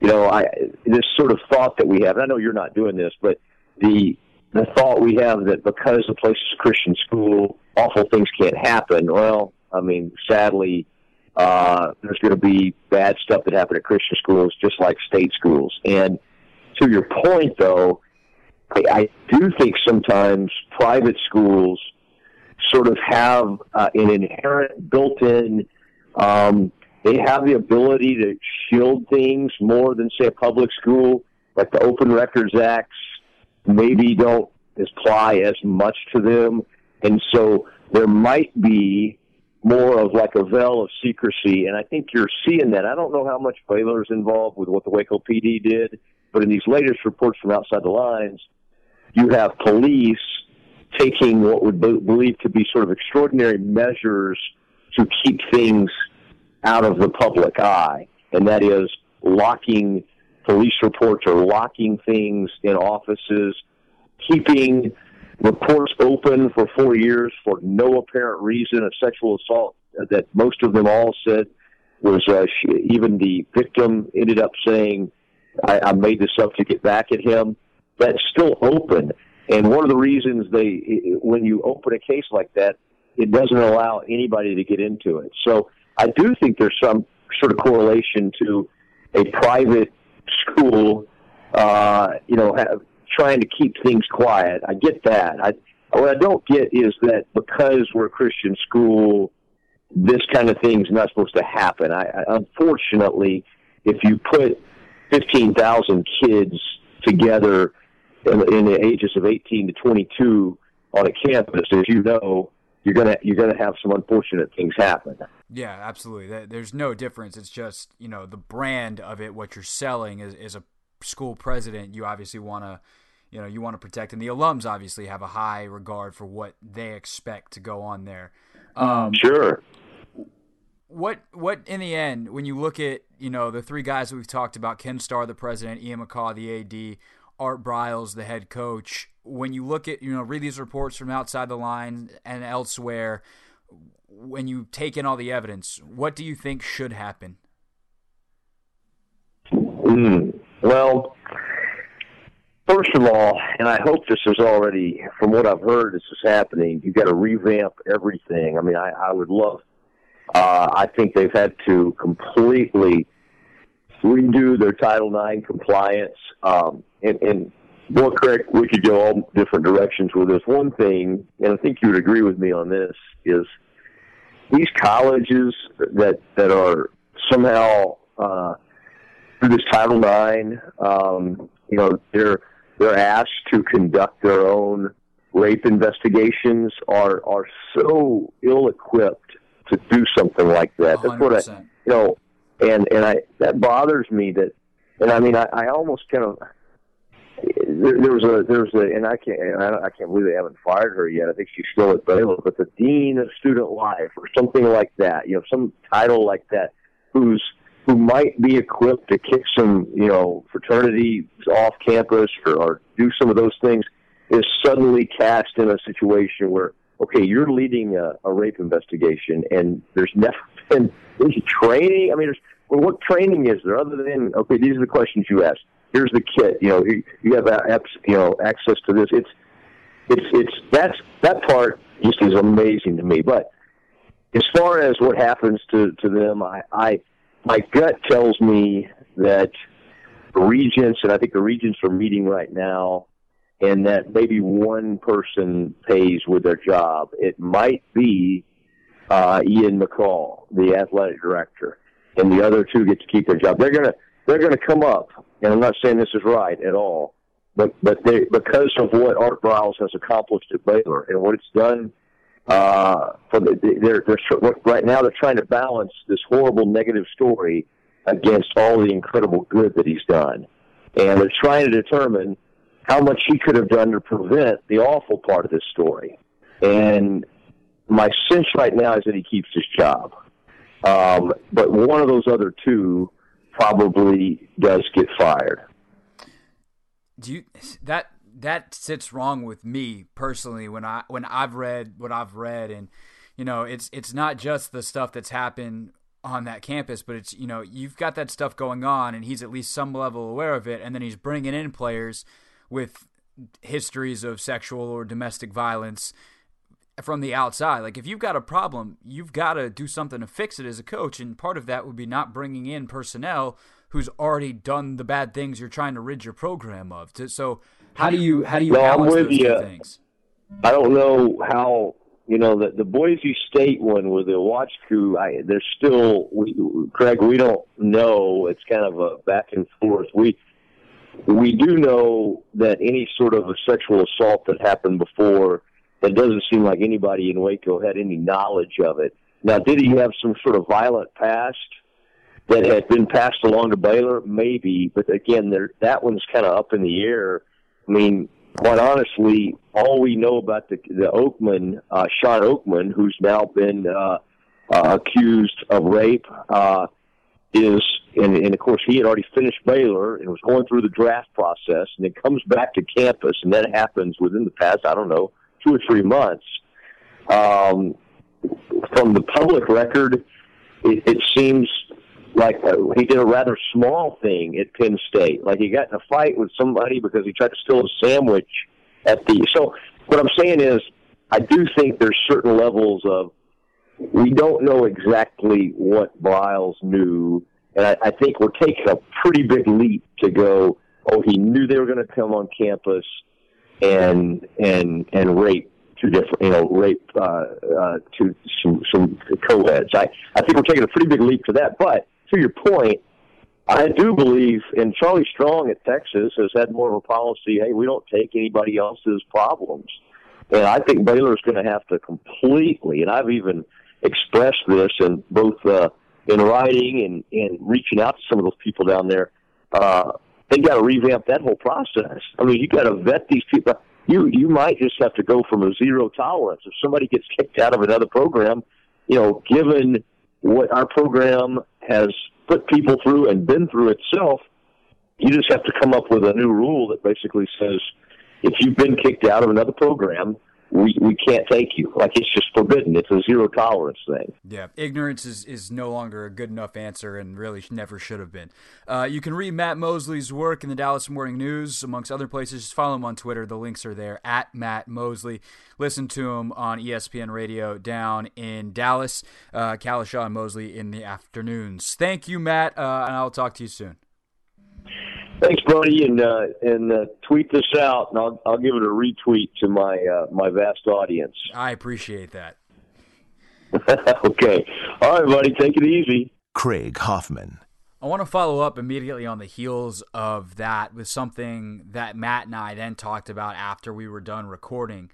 you know, I this sort of thought that we have. And I know you're not doing this, but the the thought we have that because the place is a Christian school, awful things can't happen. Well, I mean, sadly, uh, there's going to be bad stuff that happen at Christian schools, just like state schools. And to your point, though, I, I do think sometimes private schools sort of have uh, an inherent built-in. Um, they have the ability to shield things more than say a public school, like the Open Records Acts maybe don't apply as much to them, and so there might be more of like a veil of secrecy, and I think you're seeing that. I don't know how much Baylor's involved with what the Waco PD did, but in these latest reports from outside the lines, you have police taking what would be believed to be sort of extraordinary measures to keep things out of the public eye, and that is locking police reports or locking things in offices, keeping reports open for four years for no apparent reason, a sexual assault that most of them all said was uh, she, even the victim ended up saying, I, I made this up to get back at him. That's still open. And one of the reasons they, when you open a case like that, it doesn't allow anybody to get into it. So I do think there's some sort of correlation to a private school, uh, you know, have, trying to keep things quiet. I get that. I, what I don't get is that because we're a Christian school, this kind of thing's not supposed to happen. I, I unfortunately, if you put 15,000 kids together in, in the ages of 18 to 22 on a campus, as you know, you're gonna you're gonna have some unfortunate things happen.
Yeah, absolutely. There's no difference. It's just you know the brand of it. What you're selling is, is a school president. You obviously want to you know you want to protect, and the alums obviously have a high regard for what they expect to go on there.
Um, sure.
What what in the end, when you look at you know the three guys that we've talked about, Ken Starr, the president, Ian McCaw, the AD, Art Briles, the head coach, when you look at you know read these reports from outside the line and elsewhere, when you take in all the evidence, what do you think should happen?
Mm, well, first of all, and I hope this is already, from what I've heard, this is happening. You've got to revamp everything. I mean, I, I would love. Uh, I think they've had to completely redo their Title IX compliance. Um, and, and well, Craig, we could go all different directions with this. One thing, and I think you would agree with me on this, is these colleges that that are somehow uh, through this Title IX, um, you know, they're they're asked to conduct their own rape investigations are are so ill equipped to do something like that.
100%.
That's what I, you know, and and I that bothers me that, and I mean I, I almost kind of there, there was a there was a and I can't I, I can't believe they haven't fired her yet. I think she's still at Baylor, but the dean of student life or something like that, you know, some title like that, who's who might be equipped to kick some you know fraternities off campus or, or do some of those things, is suddenly cast in a situation where okay, you're leading a, a rape investigation, and there's never [laughs] been any training. I mean, there's well, what training is there other than okay? These are the questions you ask here's the kit. You know, you, you have you know access to this. It's it's it's that's that part just is amazing to me. But as far as what happens to to them, I, I my gut tells me that the regents, and I think the regents are meeting right now, and that maybe one person pays with their job. It might be uh, Ian McCaw, the athletic director, and the other two get to keep their job. They're gonna they're gonna come up and I'm not saying this is right at all, but but they, because of what Art Briles has accomplished at Baylor and what it's done uh, for the, they're, they're right now they're trying to balance this horrible negative story against all the incredible good that he's done, and they're trying to determine how much he could have done to prevent the awful part of this story. And my sense right now is that he keeps his job. Um, but one of those other two probably does get fired.
Do you that that sits wrong with me personally when I when I've read what I've read and you know it's it's not just the stuff that's happened on that campus but it's you know you've got that stuff going on and he's at least some level aware of it and then he's bringing in players with histories of sexual or domestic violence from the outside. Like if you've got a problem, you've got to do something to fix it as a coach, and part of that would be not bringing in personnel who's already done the bad things you're trying to rid your program of. So how do you how do you
no,
balance
those
two things?
I don't know how you know the the Boise State one with the watch crew. I there's still we, Craig. We don't know. It's kind of a back and forth. We we do know that any sort of a sexual assault that happened before, that doesn't seem like anybody in Waco had any knowledge of it. Now, did he have some sort of violent past that had been passed along to Baylor? Maybe, but again, there, that one's kind of up in the air. I mean, quite honestly, all we know about the the Oakman, uh, Shawn Oakman, who's now been uh, uh, accused of rape, uh, is and, and of course he had already finished Baylor and was going through the draft process, and then comes back to campus, and that happens within the past I don't know two or three months. Um, from the public record, it, it seems like uh, he did a rather small thing at Penn State. Like he got in a fight with somebody because he tried to steal a sandwich at the. So what I'm saying is, I do think there's certain levels of we don't know exactly what Briles knew, and I, I think we're taking a pretty big leap to go. Oh, he knew they were going to come on campus and and and rape two different, you know, rape uh, uh, to some some co-eds. I I think we're taking a pretty big leap to that. But to your point, I do believe, and Charlie Strong at Texas has had more of a policy. Hey, we don't take anybody else's problems, and I think Baylor's going to have to completely. And I've even expressed this in both uh, in writing and and reaching out to some of those people down there. Uh, they got to revamp that whole process. I mean, you got to vet these people. You you might just have to go from a zero tolerance. If somebody gets kicked out of another program, you know, given what our program has put people through and been through itself, you just have to come up with a new rule that basically says if you've been kicked out of another program, we, we can't take you. Like it's just forbidden. It's a zero tolerance thing.
Yeah, ignorance is, is no longer a good enough answer and really never should have been. Uh, you can read Matt Mosley's work in the Dallas Morning News, amongst other places. Just follow him on Twitter. The links are there at Matt Mosley. Listen to him on ESPN Radio down in Dallas. Uh, Kalishaw and Mosley in the afternoons. Thank you, Matt, uh, and I'll talk to you soon.
Thanks, buddy, and uh, and uh, tweet this out, and I'll I'll give it a retweet to my uh, my vast audience.
I appreciate that. [laughs]
okay, all right, buddy, take it easy.
Craig Hoffman.
I want to follow up immediately on the heels of that with something that Matt and I then talked about after we were done recording.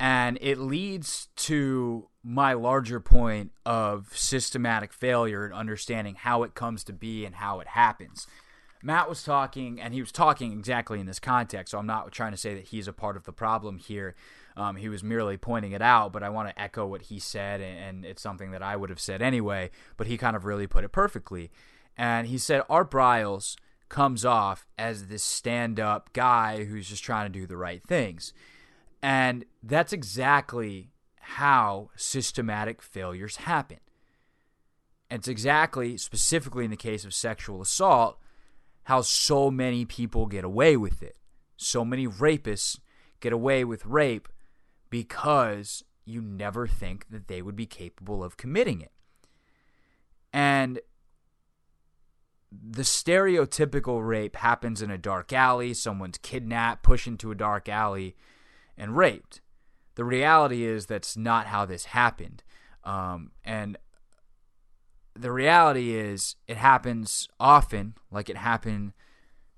And it leads to my larger point of systematic failure and understanding how it comes to be and how it happens. Matt was talking, and he was talking exactly in this context. So I'm not trying to say that he's a part of the problem here. Um, he was merely pointing it out, but I want to echo what he said, and it's something that I would have said anyway. But he kind of really put it perfectly. And he said Art Briles comes off as this stand up guy who's just trying to do the right things. And that's exactly how systematic failures happen. And it's exactly, specifically in the case of sexual assault, how so many people get away with it. So many rapists get away with rape because you never think that they would be capable of committing it. And the stereotypical rape happens in a dark alley, someone's kidnapped, pushed into a dark alley, and raped. The reality is that's not how this happened. Um, and the reality is it happens often, like it happened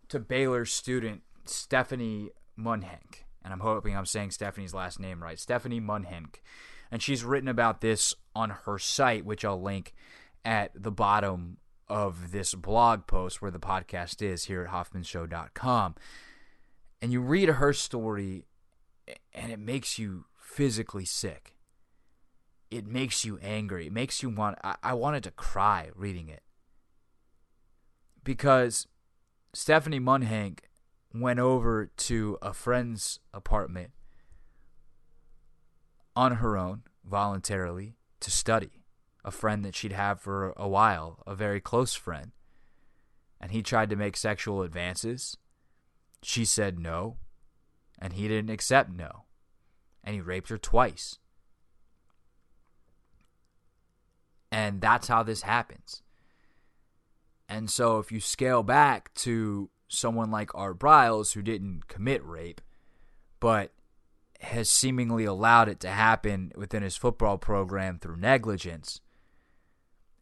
to Baylor student Stephanie Mundhenk. And I'm hoping I'm saying Stephanie's last name right. Stephanie Mundhenk. And she's written about this on her site, which I'll link at the bottom of this blog post where the podcast is here at hoffmanshow.com. And you read her story, and it makes you physically sick it makes you angry. It makes you want. I, I wanted to cry reading it because Stephanie Mundhenk went over to a friend's apartment on her own voluntarily to study. A friend that she'd had for a while, a very close friend. And he tried to make sexual advances. She said no, and he didn't accept no. And he raped her twice. And that's how this happens. And so if you scale back to someone like Art Briles, who didn't commit rape, but has seemingly allowed it to happen within his football program through negligence,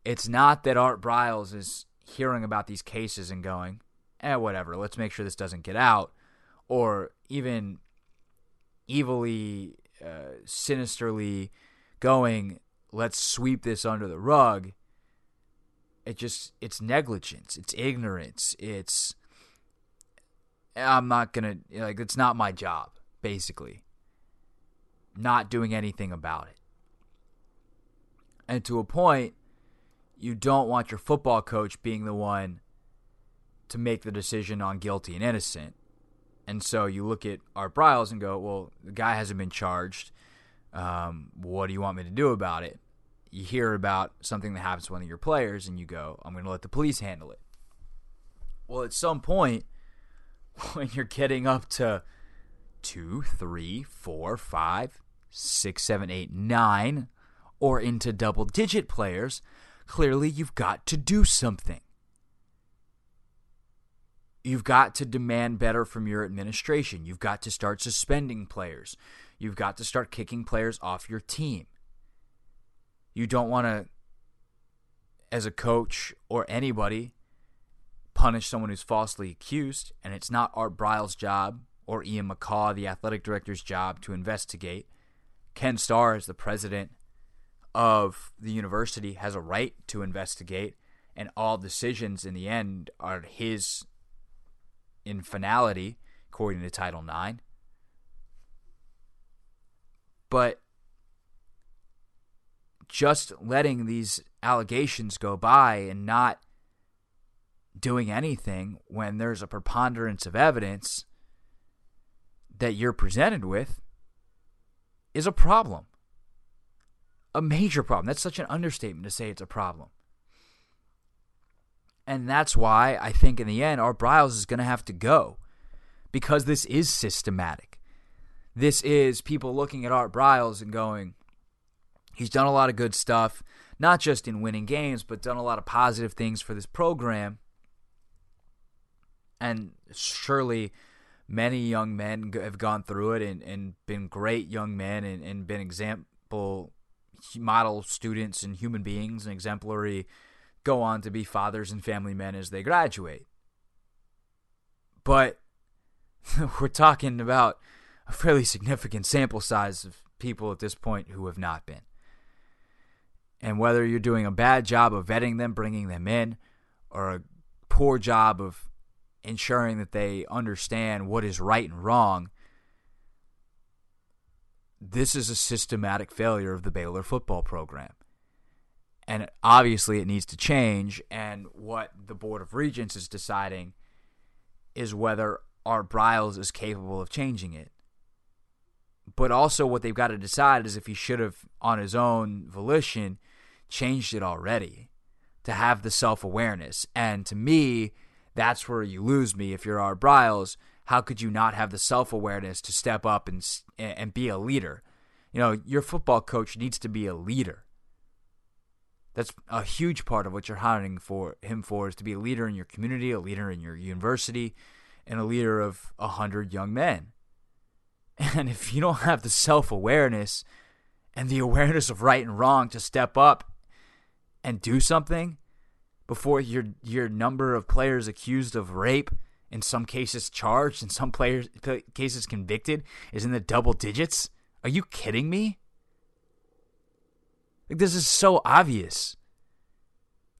it's not that Art Briles is hearing about these cases and going, eh, whatever, let's make sure this doesn't get out, or even evilly, uh, sinisterly going, let's sweep this under the rug. It just, it's negligence, it's ignorance, it's, I'm not gonna, like, it's not my job, basically. Not doing anything about it. And to a point, you don't want your football coach being the one to make the decision on guilty and innocent. And so you look at Art Briles and go, well, the guy hasn't been charged. Um, what do you want me to do about it? You hear about something that happens to one of your players, and you go, I'm going to let the police handle it. Well, at some point, [laughs] when you're getting up to two, three, four, five, six, seven, eight, nine, or into double digit players, clearly you've got to do something. You've got to demand better from your administration. You've got to start suspending players. You've got to start kicking players off your team. You don't want to, as a coach or anybody, punish someone who's falsely accused, and it's not Art Briles' job or Ian McCaw, the athletic director's job, to investigate. Ken Starr, as the president of the university, has a right to investigate, and all decisions in the end are his in finality, according to Title IX. But just letting these allegations go by and not doing anything when there's a preponderance of evidence that you're presented with is a problem. A major problem. That's such an understatement to say it's a problem. And that's why I think in the end, Art Briles is going to have to go because this is systematic. This is people looking at Art Briles and going, he's done a lot of good stuff, not just in winning games, but done a lot of positive things for this program. And surely many young men have gone through it and, and been great young men and, and been example model students and human beings and exemplary go on to be fathers and family men as they graduate. But [laughs] we're talking about a fairly significant sample size of people at this point who have not been. And whether you're doing a bad job of vetting them, bringing them in, or a poor job of ensuring that they understand what is right and wrong, this is a systematic failure of the Baylor football program and obviously it needs to change. And what the Board of Regents is deciding is whether Art Briles is capable of changing it. But also, what they've got to decide is if he should have, on his own volition, changed it already to have the self awareness. And to me, that's where you lose me. If you're Art Briles, how could you not have the self awareness to step up and and be a leader? You know, your football coach needs to be a leader. That's a huge part of what you're hiring for him for is to be a leader in your community, a leader in your university, and a leader of a hundred young men. [laughs] And if you don't have the self awareness and the awareness of right and wrong to step up and do something before your your number of players accused of rape, in some cases charged, in some players cases convicted, is in the double digits, are you kidding me? Like this is so obvious.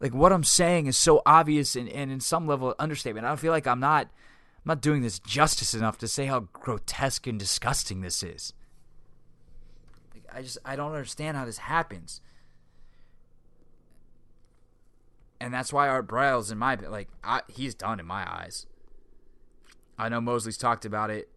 Like what I'm saying is so obvious and, and in some level understatement. I don't feel like I'm not I'm not doing this justice enough to say how grotesque and disgusting this is. Like, I just I don't understand how this happens. And that's why Art Briles in my like I, he's done in my eyes. I know Mosley's talked about it,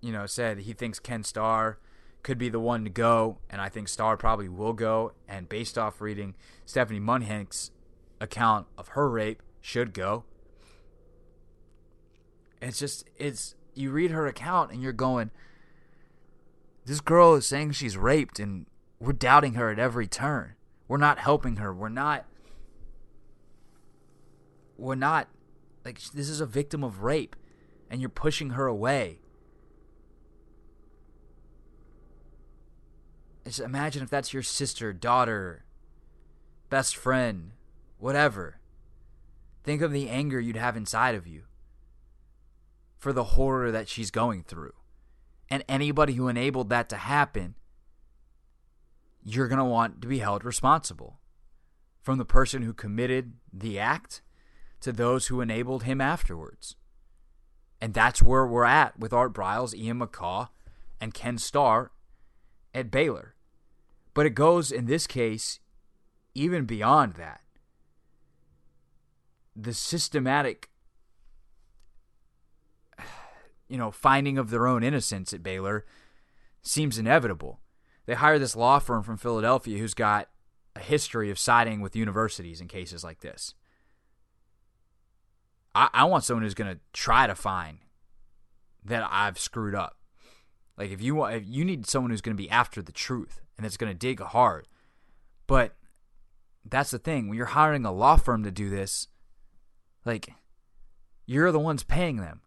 you know, said he thinks Ken Starr could be the one to go, and I think Starr probably will go. And based off reading Stephanie Mundhenk's account of her rape, should go. It's just it's you read her account and you're going, this girl is saying she's raped, and we're doubting her at every turn. We're not helping her. We're not. We're not like this is a victim of rape, and you're pushing her away Just imagine if that's your sister, daughter, best friend, whatever. Think of the anger you'd have inside of you. for the horror that she's going through. And anybody who enabled that to happen, you're going to want to be held responsible. From the person who committed the act to those who enabled him afterwards. And that's where we're at with Art Briles, Ian McCaw, and Ken Starr at Baylor. But it goes, in this case, even beyond that. The systematic, [sighs] you know, finding of their own innocence at Baylor seems inevitable. They hire this law firm from Philadelphia who's got a history of siding with universities in cases like this. I, I want someone who's going to try to find that I've screwed up. Like if you want, if you need someone who's going to be after the truth and that's going to dig hard. But that's the thing when you're hiring a law firm to do this, like you're the ones paying them.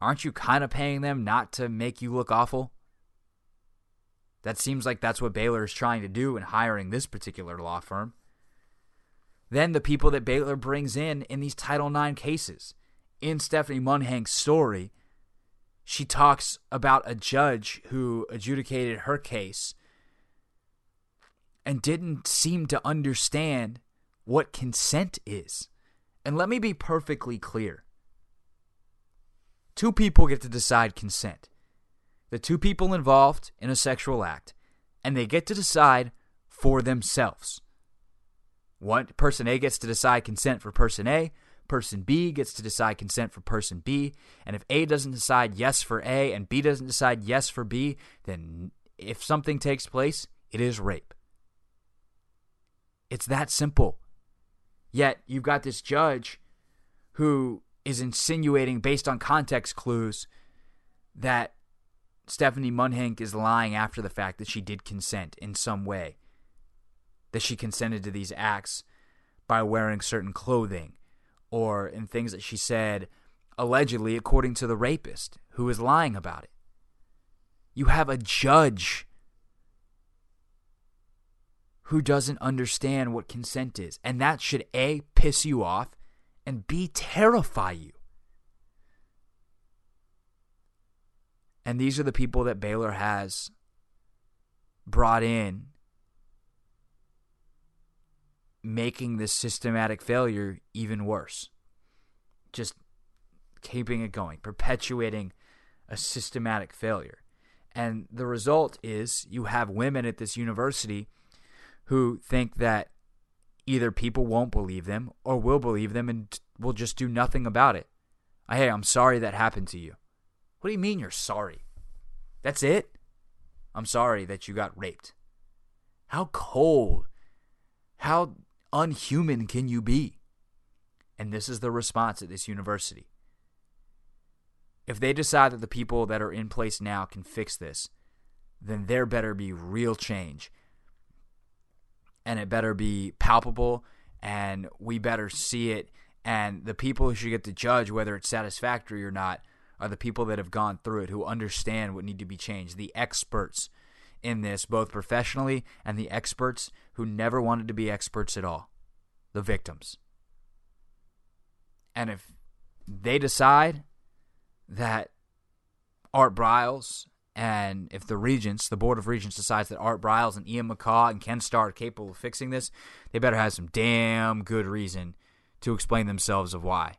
Aren't you kind of paying them not to make you look awful? That seems like that's what Baylor is trying to do in hiring this particular law firm. Then the people that Baylor brings in in these Title IX cases. In Stephanie Mundhenk's story, she talks about a judge who adjudicated her case and didn't seem to understand what consent is. And let me be perfectly clear two people get to decide consent the two people involved in a sexual act, and they get to decide for themselves. One person A gets to decide consent for person A, person B gets to decide consent for person B, and if A doesn't decide yes for A and B doesn't decide yes for B, then if something takes place, it is rape. It's that simple. Yet you've got this judge who is insinuating, based on context clues, that Stephanie Mundhenk is lying after the fact that she did consent in some way, that she consented to these acts by wearing certain clothing, or in things that she said allegedly according to the rapist who is lying about it. You have a judge who doesn't understand what consent is. And that should A, piss you off, and B, terrify you. And these are the people that Baylor has brought in, making this systematic failure even worse. Just keeping it going, perpetuating a systematic failure. And the result is you have women at this university who think that either people won't believe them or will believe them and will just do nothing about it. Hey, I'm sorry that happened to you. What do you mean you're sorry? That's it? I'm sorry that you got raped. How cold, how unhuman can you be? And this is the response at this university. If they decide that the people that are in place now can fix this, then there better be real change and it better be palpable and we better see it and the people who should get to judge whether it's satisfactory or not are the people that have gone through it who understand what need to be changed the experts in this both professionally and the experts who never wanted to be experts at all the victims and if they decide that Art Briles and if the regents, the board of regents, decides that Art Briles and Ian McCaw and Ken Starr are capable of fixing this, they better have some damn good reason to explain themselves of why.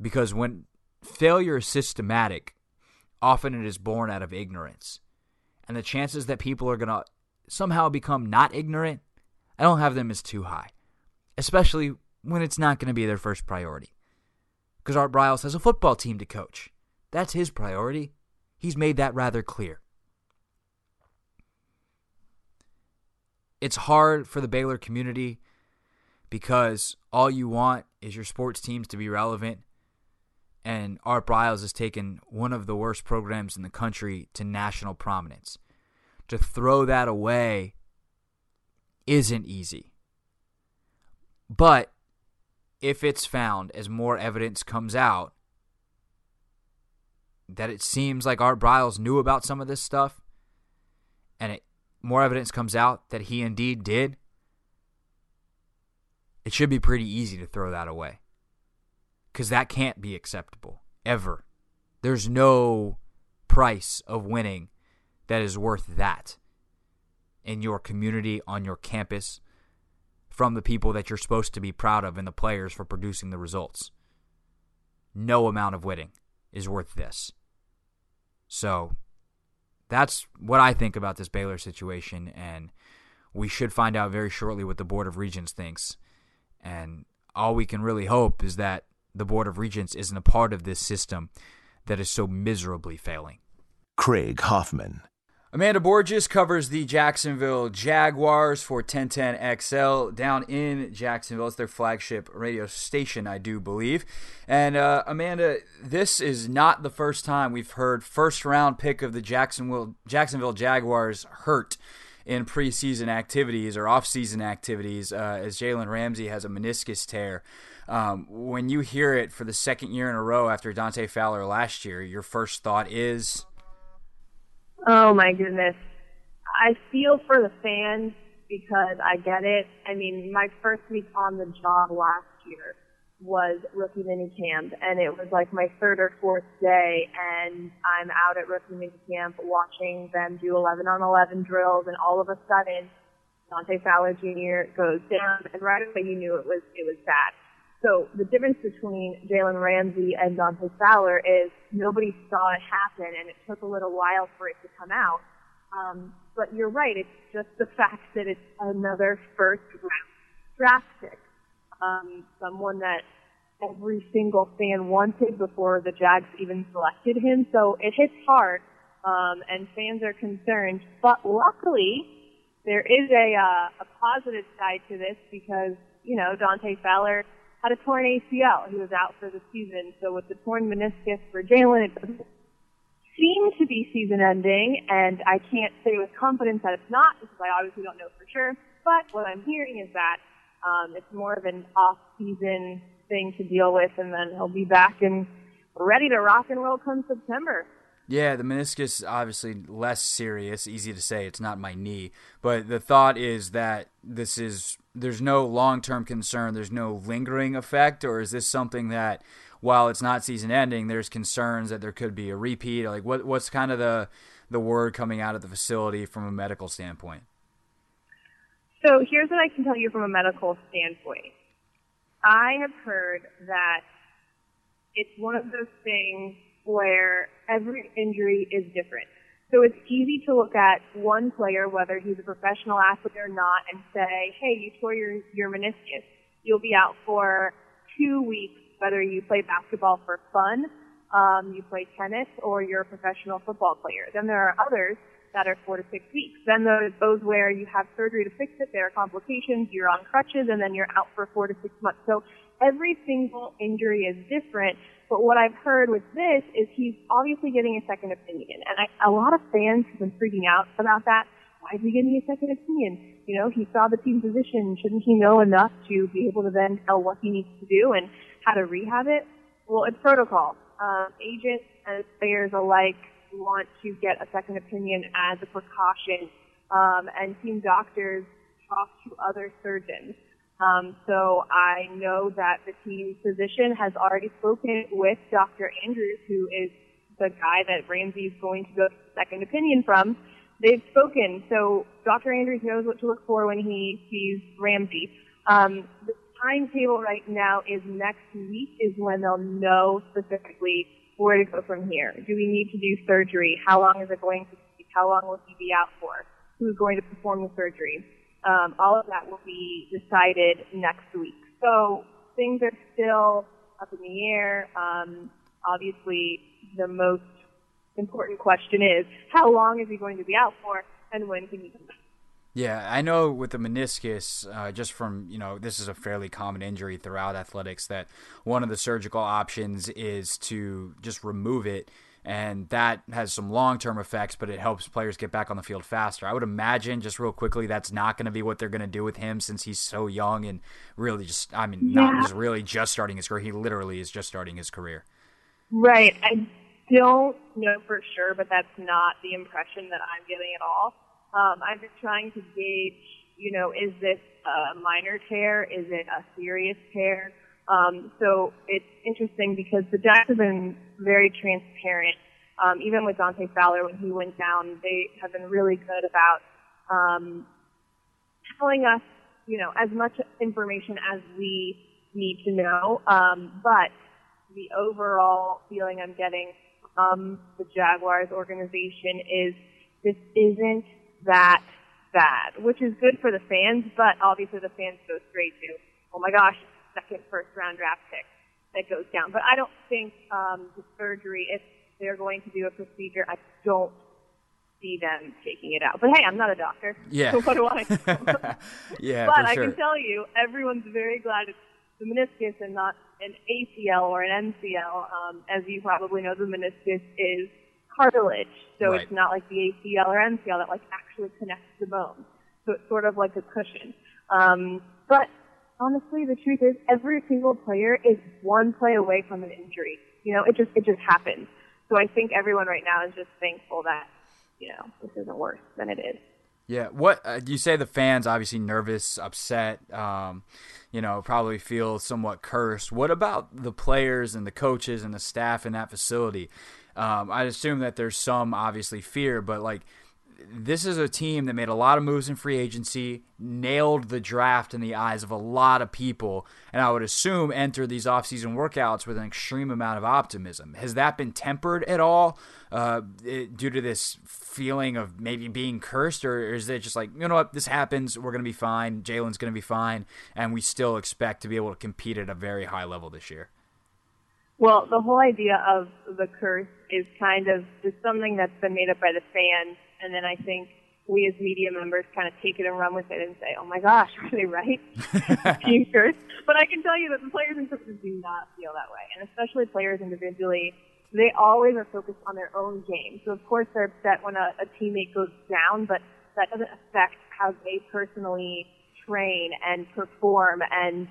Because when failure is systematic, often it is born out of ignorance. And the chances that people are going to somehow become not ignorant, I don't have them as too high. Especially when it's not going to be their first priority. Because Art Briles has a football team to coach. That's his priority. He's made that rather clear. It's hard for the Baylor community because all you want is your sports teams to be relevant. And Art Briles has taken one of the worst programs in the country to national prominence. To throw that away isn't easy. But if it's found as more evidence comes out that it seems like Art Briles knew about some of this stuff, and it, more evidence comes out that he indeed did, it should be pretty easy to throw that away. Because that can't be acceptable. ever. There's no price of winning that is worth that in your community, on your campus, from the people that you're supposed to be proud of and the players for producing the results. No amount of winning is worth this. So that's what I think about this Baylor situation, and we should find out very shortly what the Board of Regents thinks. And all we can really hope is that the Board of Regents isn't a part of this system that is so miserably failing.
Craig Hoffman.
Amanda Borges covers the Jacksonville Jaguars for 1010XL down in Jacksonville. It's their flagship radio station, I do believe. And uh, Amanda, this is not the first time we've heard first round pick of the Jacksonville Jacksonville Jaguars hurt in preseason activities or off-season activities uh, as Jalen Ramsey has a meniscus tear. Um, when you hear it for the second year in a row after Dante Fowler last year, your first thought is
Oh my goodness. I feel for the fans because I get it. I mean, my first week on the job last year was rookie mini camp and it was like my third or fourth day and I'm out at rookie mini camp watching them do 11 on 11 drills and all of a sudden Dante Fowler Jr. goes down and right away you knew it was, it was bad. So the difference between Jalen Ramsey and Dante Fowler is nobody saw it happen, and it took a little while for it to come out. Um, but you're right; it's just the [laughs] fact that it's another first round draft pick, um, someone that every single fan wanted before the Jags even selected him. So it hits hard, um, and fans are concerned. But luckily, there is a uh, a positive side to this because you know Dante Fowler had a torn ACL. He was out for the season. So with the torn meniscus for Jalen, it doesn't seem to be season ending, and I can't say with confidence that it's not because I obviously don't know for sure. But what I'm hearing is that um, it's more of an off-season thing to deal with, and then he'll be back and ready to rock and roll come September.
Yeah, the meniscus obviously less serious. Easy to say, it's not my knee, but the thought is that this is there's no long term concern. There's no lingering effect, or is this something that while it's not season ending, there's concerns that there could be a repeat? Like what what's kind of the the word coming out of the facility from a medical standpoint?
So here's what I can tell you from a medical standpoint. I have heard that it's one of those things where every injury is different. So it's easy to look at one player, whether he's a professional athlete or not, and say, hey, you tore your, your meniscus. You'll be out for two weeks, whether you play basketball for fun, um, you play tennis, or you're a professional football player. Then there are others that are four to six weeks. Then those, those where you have surgery to fix it, there are complications, you're on crutches, and then you're out for four to six months. So every single injury is different. But what I've heard with this is he's obviously getting a second opinion. And I, a lot of fans have been freaking out about that. Why is he getting a second opinion? You know, he saw the team position. Shouldn't he know enough to be able to then tell what he needs to do and how to rehab it? Well, it's protocol. Um, agents and players alike want to get a second opinion as a precaution. Um, and team doctors talk to other surgeons. Um, so I know that the team physician has already spoken with Dr. Andrews, who is the guy that Ramsey is going to go second opinion from. They've spoken, so Dr. Andrews knows what to look for when he sees Ramsey. Um, the timetable right now is next week is when they'll know specifically where to go from here. Do we need to do surgery? How long is it going to take? How long will he be out for? Who's going to perform the surgery? Um, all of that will be decided next week. So things are still up in the air. Um, obviously, the most important question is how long is he going to be out for, and when can he come back?
Yeah, I know with the meniscus, uh, just from, you know, this is a fairly common injury throughout athletics, that one of the surgical options is to just remove it and that has some long term effects, but it helps players get back on the field faster. I would imagine, just real quickly, that's not going to be what they're going to do with him since he's so young and really just, I mean, yeah. not just really just starting his career. He literally is just starting his career.
Right. I don't know for sure, but that's not the impression that I'm getting at all. Um, i'm just trying to gauge, you know, is this a minor tear? Is it a serious tear? Um, so it's interesting because the Jags have been very transparent. Um, even with Dante Fowler when he went down, they have been really good about um, telling us, you know, as much information as we need to know. Um, but the overall feeling I'm getting from the Jaguars organization is this isn't that bad, which is good for the fans, but obviously the fans go straight to, oh my gosh, second first round draft pick that goes down. But I don't think um, the surgery, if they're going to do a procedure, I don't see them taking it out. But hey, I'm not a doctor.
Yeah.
So what do I [laughs] know?
yeah,
but I
sure.
can tell you, everyone's very glad it's the meniscus and not an ACL or an MCL. Um, as you probably know, the meniscus is cartilage, so
Right.
it's not like the ACL or MCL that like actually connects the bone. So it's sort of like a cushion. Um, but honestly, the truth is, every single player is one play away from an injury. You know, it just it just happens. So I think everyone right now is just thankful that you know this isn't worse than it is.
Yeah, what uh, you say? The fans obviously nervous, upset. Um, you know, probably feel somewhat cursed. What about the players and the coaches and the staff in that facility? Um, I assume that there's some obviously fear, but like this is a team that made a lot of moves in free agency, nailed the draft in the eyes of a lot of people, and I would assume enter these offseason workouts with an extreme amount of optimism. Has that been tempered at all uh, due to this feeling of maybe being cursed, or is it just like, you know what, this happens, we're going to be fine, Jalen's going to be fine, and we still expect to be able to compete at a very high level this year?
Well, the whole idea of the curse is kind of just something that's been made up by the fans, and then I think we as media members kind of take it and run with it and say, "Oh my gosh, [laughs] are they right? [laughs] Cursed." But I can tell you that the players and coaches do not feel that way, and especially players individually, they always are focused on their own game. So of course they're upset when a, a teammate goes down, but that doesn't affect how they personally train and perform and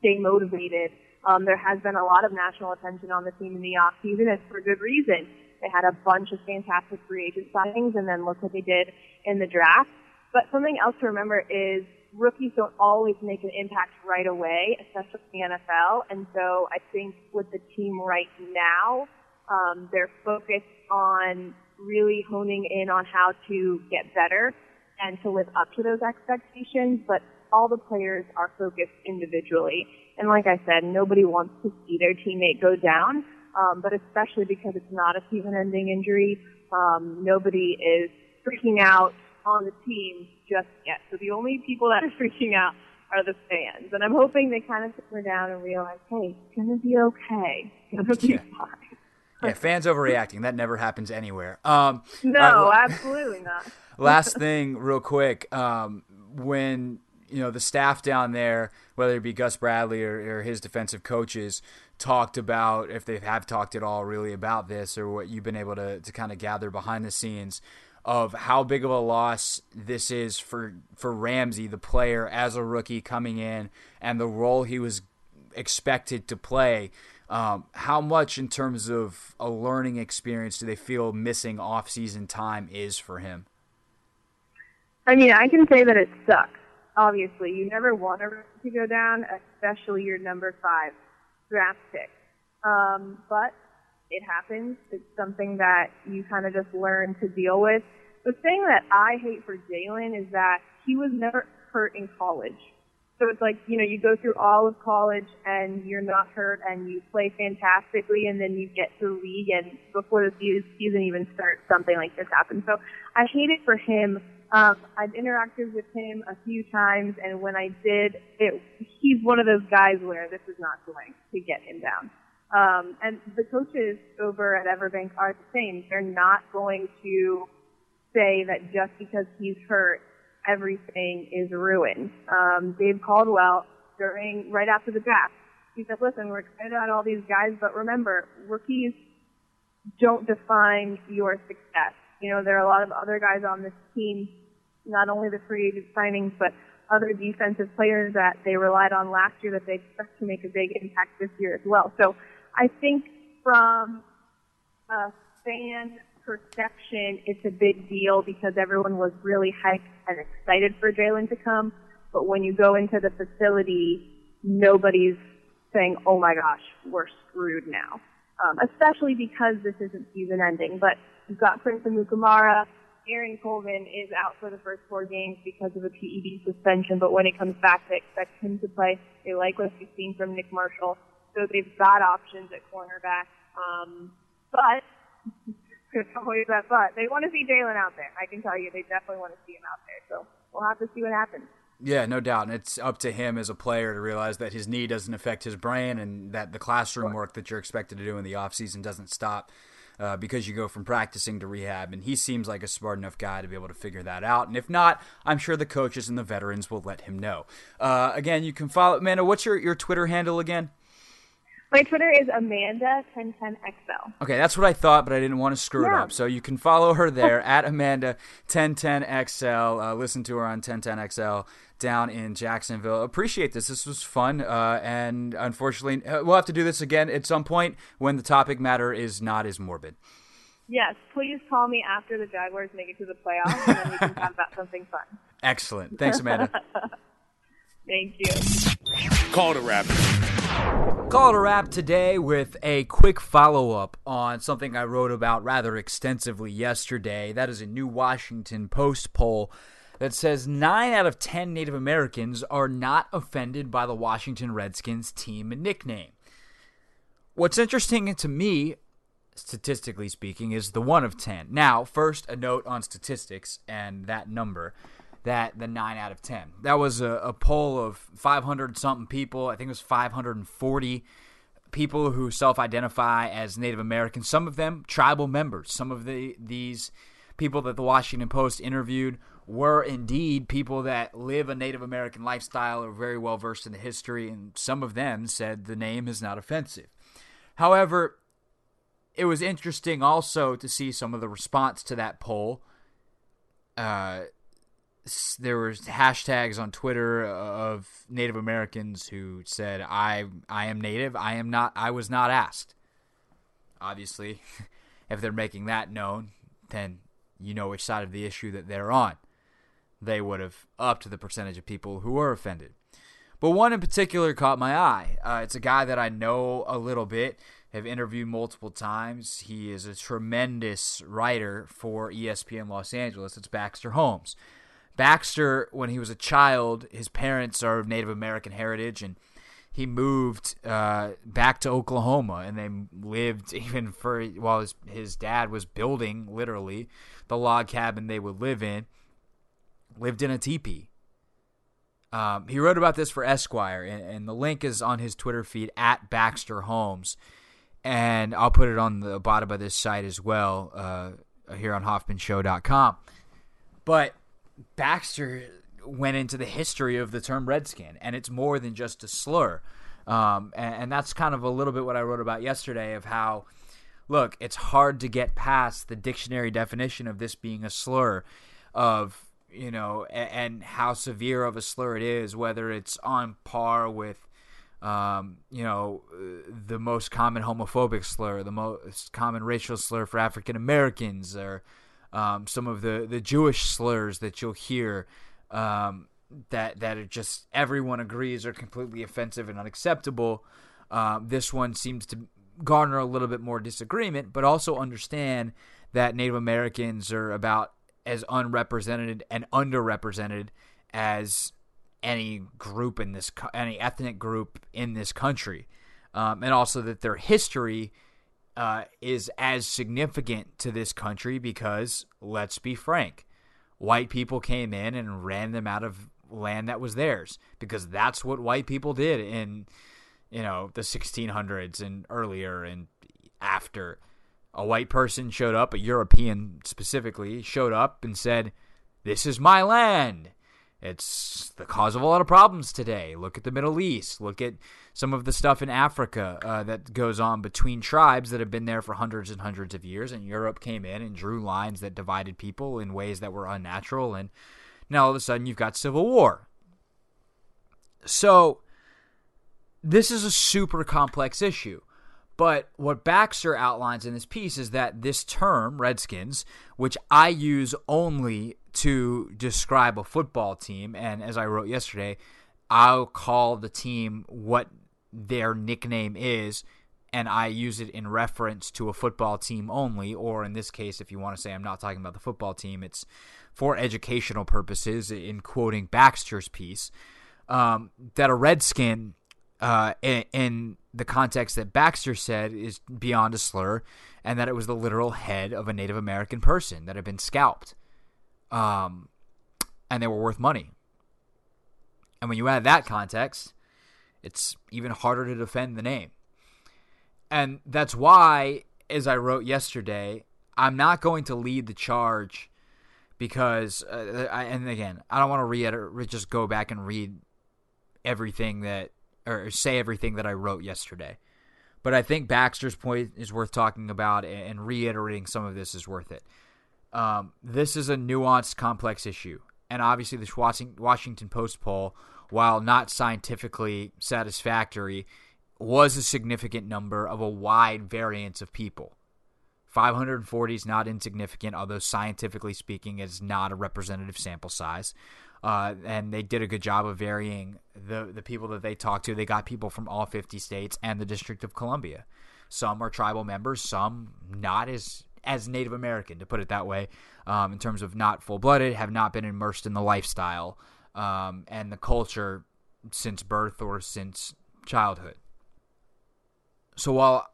stay motivated. Um, there has been a lot of national attention on the team in the off season, and for good reason. They had a bunch of fantastic free agent signings, and then look what they did in the draft. But something else to remember is rookies don't always make an impact right away, especially in the NFL. And so I think with the team right now, um, they're focused on really honing in on how to get better and to live up to those expectations. But all the players are focused individually. And like I said, nobody wants to see their teammate go down, um, but especially because it's not a season-ending injury, um, nobody is freaking out on the team just yet. So the only people that are [laughs] freaking out are the fans. And I'm hoping they kind of sit down and realize, hey, it's going to be okay. It's going to be
Yeah.
fine.
Yeah, fans overreacting. That never happens anywhere. Um, [laughs]
No,
uh,
absolutely not. [laughs]
last thing, real quick, um, when you know the staff down there, whether it be Gus Bradley or, or his defensive coaches, talked about if they have talked at all really about this or what you've been able to to kind of gather behind the scenes of how big of a loss this is for for Ramsey, the player as a rookie coming in, and the role he was expected to play. Um, how much in terms of a learning experience do they feel missing off-season time is for him?
I mean, I can say that it sucks. Obviously, you never want a rookie to go down, especially your number five draft. Um, but it happens. It's something that you kind of just learn to deal with. The thing that I hate for Jalen is that he was never hurt in college. So it's like, you know, you go through all of college and you're not hurt and you play fantastically and then you get to the league and before the season even starts, something like this happens. So I hate it for him. Um, I've interacted with him a few times and when I did, it, he's one of those guys where this is not going to get him down. Um, and the coaches over at Everbank are the same. They're not going to say that just because he's hurt, everything is ruined. Um, Dave Caldwell, during right after the draft, he said, "Listen, we're excited about all these guys, but remember, rookies don't define your success. You know, there are a lot of other guys on this team, not only the free agent signings, but other defensive players that they relied on last year that they expect to make a big impact this year as well. So I think from a fan perception, it's a big deal because everyone was really hyped and excited for Jalen to come. But when you go into the facility, nobody's saying, "Oh my gosh, we're screwed now." Um, especially because this isn't season ending. But you've got Prince Amukamara. Aaron Colvin is out for the first four games because of a PED suspension, but when he comes back, they expect him to play. They like what they've seen from Nick Marshall, so they've got options at cornerback. Um, but [laughs] there's always that but. They want to see Jalen out there. I can tell you, they definitely want to see him out there. So we'll have to see what happens.
Yeah, no doubt. And it's up to him as a player to realize that his knee doesn't affect his brain and that the classroom work that you're expected to do in the offseason doesn't stop uh, because you go from practicing to rehab. And he seems like a smart enough guy to be able to figure that out. And if not, I'm sure the coaches and the veterans will let him know. Uh, again, you can follow Amanda. What's your, your Twitter handle again?
My Twitter is Amanda1010XL.
Okay, that's what I thought, but I didn't want to screw yeah. it up. So you can follow her there [laughs] at Amanda1010XL. Uh, listen to her on 1010XL down in Jacksonville. Appreciate this. This was fun. Uh, and unfortunately, uh, we'll have to do this again at some point when the topic matter is not as morbid.
Yes, please call me after the Jaguars make it to the playoffs, and then we can talk about [laughs] something fun.
Excellent. Thanks, Amanda. [laughs]
Thank you.
Call to wrap.
Call to wrap today with a quick follow up on something I wrote about rather extensively yesterday. That is a new Washington Post poll that says 9 out of 10 Native Americans are not offended by the Washington Redskins team nickname. What's interesting to me, statistically speaking, is the 1 of 10. Now, first, a note on statistics and that number that the 9 out of 10. That was a, a poll of 500 something people. I think it was 540 people who self identify as Native Americans, some of them tribal members. Some of the these people that the Washington Post interviewed were indeed people that live a Native American lifestyle, or very well versed in the history, and some of them said the name is not offensive. However, it was interesting also to see some of the response to that poll. Uh, there were hashtags on Twitter of Native Americans who said, "I I am Native. I am not. I was not asked." Obviously, [laughs] if they're making that known, then you know which side of the issue that they're on they would have upped the percentage of people who were offended. But one in particular caught my eye. Uh, it's a guy that I know a little bit, have interviewed multiple times. He is a tremendous writer for ESPN Los Angeles. It's Baxter Holmes. Baxter, when he was a child, his parents are of Native American heritage, and he moved uh, back to Oklahoma, and they lived [laughs] even for while his his dad was building literally the log cabin they would live in lived in a teepee. Um, he wrote about this for Esquire, and, and, the link is on his Twitter feed at Baxter Holmes, and I'll put it on the bottom of this site as well uh, here on HoffmanShow.com. But Baxter went into the history of the term Redskin, and it's more than just a slur. Um, and, and that's kind of a little bit what I wrote about yesterday of how, look, it's hard to get past the dictionary definition of this being a slur, of you know, and, and, how severe of a slur it is, whether it's on par with, um, you know, the most common homophobic slur, the most common racial slur for African Americans, or um, some of the, the Jewish slurs that you'll hear um, that that are just everyone agrees are completely offensive and unacceptable. Um, this one seems to garner a little bit more disagreement, but also understand that Native Americans are about as unrepresented and underrepresented as any group in this any ethnic group in this country, um, and also that their history uh, is as significant to this country because let's be frank, white people came in and ran them out of land that was theirs because that's what white people did in you know the 1600s and earlier and after a white person showed up, a European specifically, showed up and said, This is my land. It's the cause of a lot of problems today. Look at the Middle East. Look at some of the stuff in Africa uh, that goes on between tribes that have been there for hundreds and hundreds of years. And Europe came in and drew lines that divided people in ways that were unnatural. And now all of a sudden you've got civil war. So this is a super complex issue. But what Baxter outlines in this piece is that this term, Redskins, which I use only to describe a football team, and as I wrote yesterday, I'll call the team what their nickname is, and I use it in reference to a football team only, or in this case, if you want to say I'm not talking about the football team, it's for educational purposes, in quoting Baxter's piece, um, that a Redskin, uh, in, in the context that Baxter said, is beyond a slur, and that it was the literal head of a Native American person that had been scalped. Um, and they were worth money. And when you add that context, it's even harder to defend the name. And that's why, as I wrote yesterday, I'm not going to lead the charge because, uh, I, and again, I don't want to reiterate, just go back and read everything that, or say everything that I wrote yesterday. But I think Baxter's point is worth talking about, and reiterating some of this is worth it. Um, this is a nuanced, complex issue. And obviously, this Washington Post poll, while not scientifically satisfactory, was a significant number of a wide variance of people. 540 is not insignificant, although scientifically speaking, is not a representative sample size. Uh, and they did a good job of varying the the people that they talked to. They got people from all 50 states and the District of Columbia. Some are tribal members, some not as as Native American, to put it that way, um, in terms of not full blooded, have not been immersed in the lifestyle um, and the culture since birth or since childhood. So while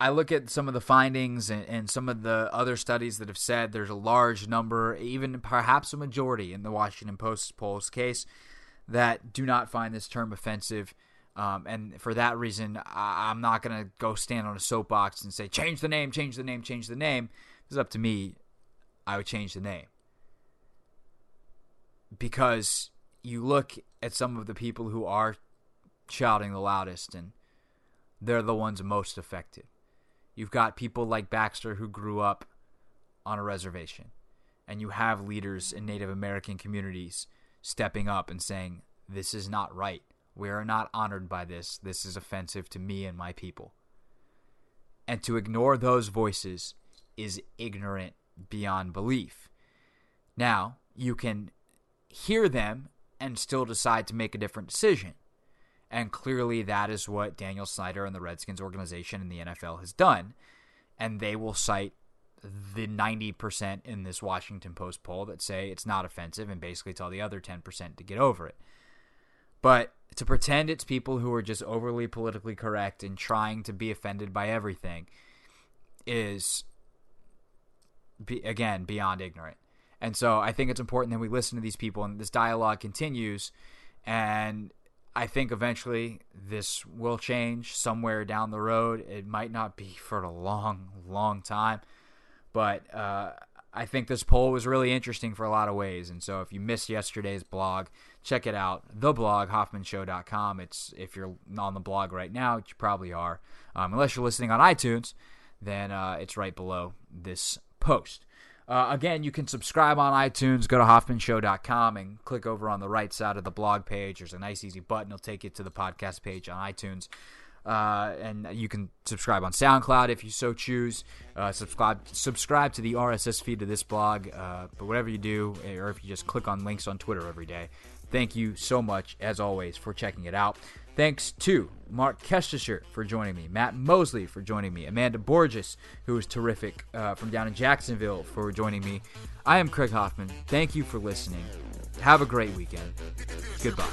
I look at some of the findings and, and, some of the other studies that have said there's a large number, even perhaps a majority in the Washington Post poll's case, that do not find this term offensive. Um, and for that reason, I, am not going to go stand on a soapbox and say, change the name, change the name, change the name. It's up to me. I would change the name. Because you look at some of the people who are shouting the loudest, and they're the ones most affected. You've got people like Baxter who grew up on a reservation, and you have leaders in Native American communities stepping up and saying, This is not right we are not honored by this. This is offensive to me and my people. And to ignore those voices is ignorant beyond belief. Now, you can hear them and still decide to make a different decision. And clearly, that is what Daniel Snyder and the Redskins organization and the NFL has done. And they will cite the 90% in this Washington Post poll that say it's not offensive and basically tell the other 10% to get over it. But to pretend it's people who are just overly politically correct and trying to be offended by everything is be, again beyond ignorant. And so I think it's important that we listen to these people and this dialogue continues and I think eventually this will change somewhere down the road. It might not be for a long, long time, but uh, I think this poll was really interesting for a lot of ways. And so if you missed yesterday's blog, check it out. The blog, HoffmanShow.com. It's if you're on the blog right now, you probably are. Um, unless you're listening on iTunes, then uh, it's right below this post. Uh, again, you can subscribe on iTunes. Go to HoffmanShow.com and click over on the right side of the blog page. There's a nice, easy button. It'll take you to the podcast page on iTunes. Uh, and you can subscribe on SoundCloud if you so choose. Uh, subscribe subscribe to the RSS feed of this blog. Uh, but whatever you do, or if you just click on links on Twitter every day, thank you so much as always for checking it out. Thanks to Marc Kestecher for joining me, Matt Mosley for joining me, Amanda Borges, who is terrific uh, from down in Jacksonville, for joining me. I am Craig Hoffman. Thank you for listening. Have a great weekend. Goodbye.